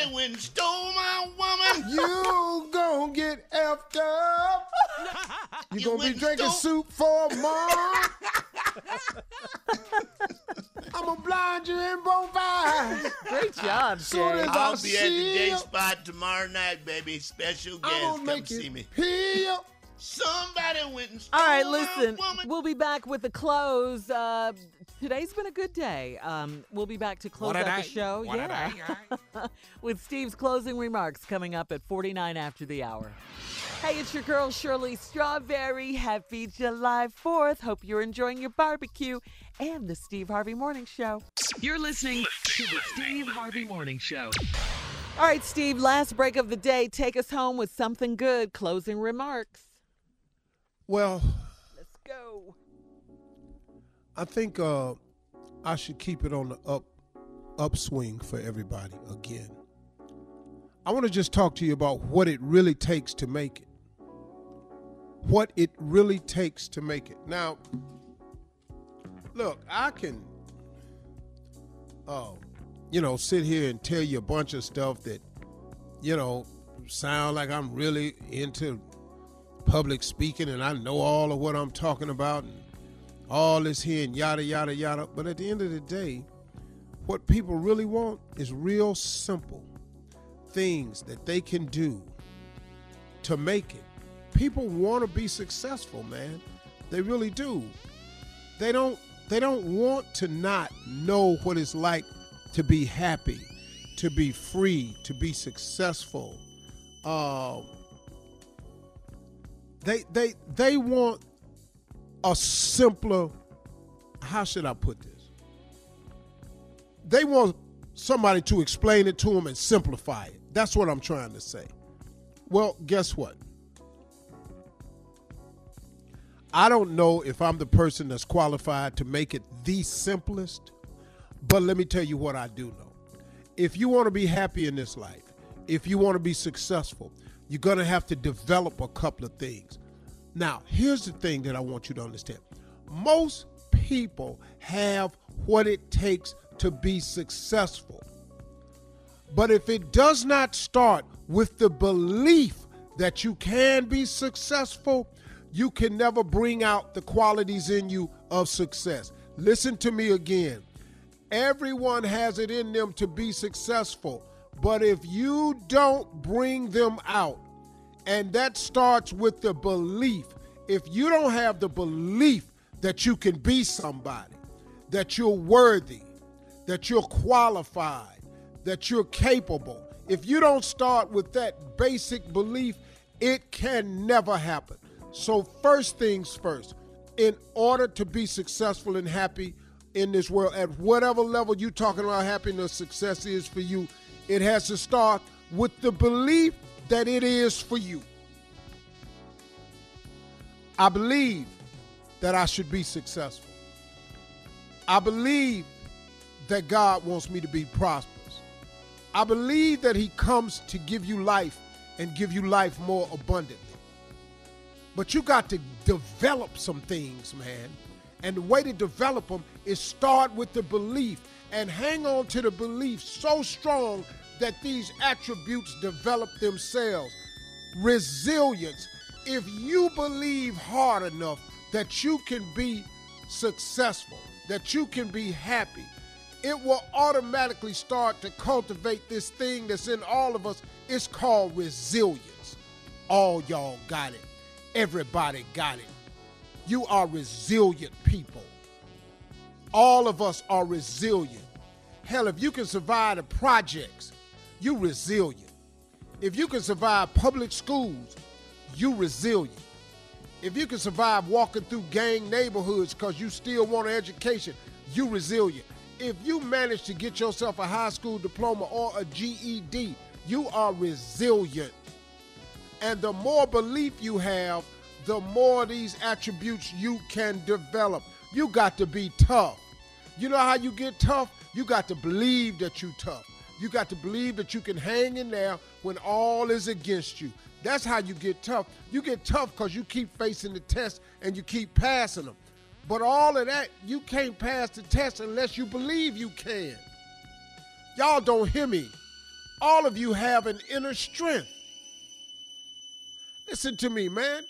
Somebody went stole my woman. <laughs> You gon' get effed up. You, You gonna be drinking stole- soup for a month. <laughs> I'm gonna blind you in both eyes. Great job, Soon Jay. as I'll I be at the see day spot tomorrow night, baby. Special I'm guest. Come make see me. peel. Somebody went and stole All right, my listen. woman. We'll be back with the close. Uh, today's been a good day. Um, we'll be back to close What out the show. What yeah, <laughs> with Steve's closing remarks coming up at 49 after the hour. Hey, it's your girl Shirley Strawberry. Happy July 4th. Hope you're enjoying your barbecue and the Steve Harvey Morning Show. You're listening to the Steve Harvey Morning Show. All right, Steve, last break of the day. Take us home with something good. Closing remarks. Well, Let's go. I think uh, I should keep it on the up upswing for everybody again. I want to just talk to you about what it really takes to make it. What it really takes to make it. Now, look, I can, uh, you know, sit here and tell you a bunch of stuff that, you know, sound like I'm really into public speaking and I know all of what I'm talking about and all this here and yada yada yada. But at the end of the day, what people really want is real simple things that they can do to make it. People want to be successful, man. They really do. They don't they don't want to not know what it's like to be happy, to be free, to be successful. Um, they they they want a simpler how should I put this? They want somebody to explain it to them and simplify it. That's what I'm trying to say. Well, guess what? I don't know if I'm the person that's qualified to make it the simplest, but let me tell you what I do know. If you want to be happy in this life, if you want to be successful, you're going to have to develop a couple of things. Now, here's the thing that I want you to understand most people have what it takes to be successful. But if it does not start with the belief that you can be successful, you can never bring out the qualities in you of success. Listen to me again. Everyone has it in them to be successful, but if you don't bring them out, and that starts with the belief, if you don't have the belief that you can be somebody, that you're worthy, that you're qualified, that you're capable, if you don't start with that basic belief, it can never happen. So, first things first, in order to be successful and happy in this world, at whatever level you're talking about happiness, success is for you, it has to start with the belief that it is for you. I believe that I should be successful. I believe that God wants me to be prosperous. I believe that He comes to give you life and give you life more abundantly. But you got to develop some things, man. And the way to develop them is start with the belief and hang on to the belief so strong that these attributes develop themselves. Resilience. If you believe hard enough that you can be successful, that you can be happy, it will automatically start to cultivate this thing that's in all of us. It's called resilience. All y'all got it. Everybody got it. You are resilient people. All of us are resilient. Hell, if you can survive the projects, you resilient. If you can survive public schools, you resilient. If you can survive walking through gang neighborhoods because you still want an education, you resilient. if you manage to get yourself a high school diploma or a GED, you are resilient. And the more belief you have, the more these attributes you can develop. You got to be tough. You know how you get tough? You got to believe that you're tough. You got to believe that you can hang in there when all is against you. That's how you get tough. You get tough because you keep facing the test and you keep passing them. But all of that, you can't pass the test unless you believe you can. Y'all don't hear me. All of you have an inner strength. Listen to me, man.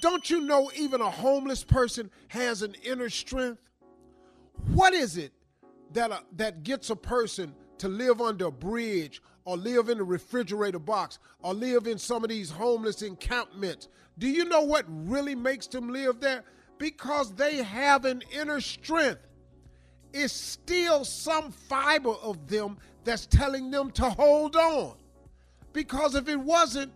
Don't you know even a homeless person has an inner strength? What is it that, uh, that gets a person to live under a bridge or live in a refrigerator box or live in some of these homeless encampments? Do you know what really makes them live there? Because they have an inner strength. It's still some fiber of them that's telling them to hold on. Because if it wasn't,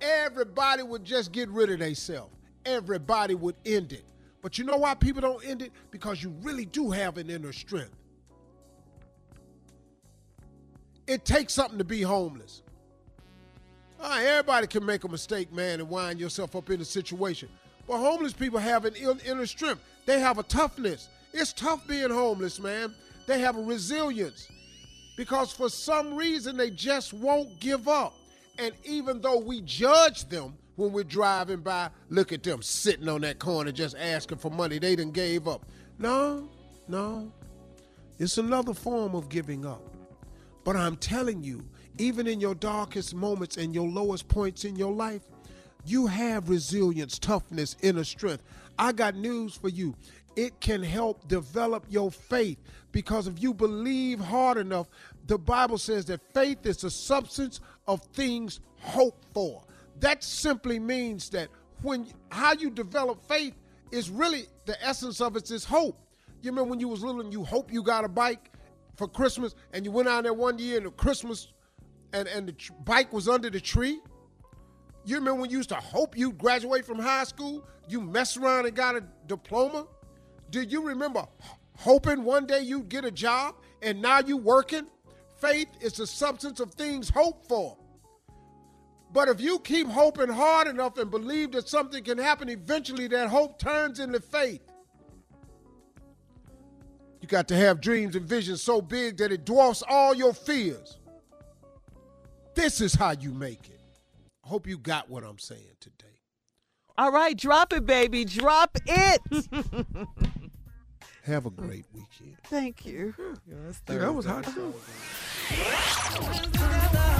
everybody would just get rid of themselves. Everybody would end it. But you know why people don't end it? Because you really do have an inner strength. It takes something to be homeless. All right, everybody can make a mistake, man, and wind yourself up in a situation. But homeless people have an inner strength. They have a toughness. It's tough being homeless, man. They have a resilience because for some reason they just won't give up. And even though we judge them when we're driving by, look at them sitting on that corner just asking for money. They done gave up. No, no. It's another form of giving up. But I'm telling you, even in your darkest moments and your lowest points in your life, you have resilience, toughness, inner strength. I got news for you. It can help develop your faith because if you believe hard enough, the Bible says that faith is the substance of things hoped for. That simply means that when how you develop faith is really the essence of it is hope. You remember when you was little and you hope you got a bike for Christmas and you went out there one year and the Christmas and, and the tr- bike was under the tree? You remember when you used to hope you'd graduate from high school? You messed around and got a diploma? Do you remember hoping one day you'd get a job and now you working? Faith is the substance of things hoped for. But if you keep hoping hard enough and believe that something can happen, eventually that hope turns into faith. You got to have dreams and visions so big that it dwarfs all your fears. This is how you make it. I hope you got what I'm saying today. All right, drop it, baby. Drop it. Have a great weekend. Thank you. Yeah, that was hot. <laughs>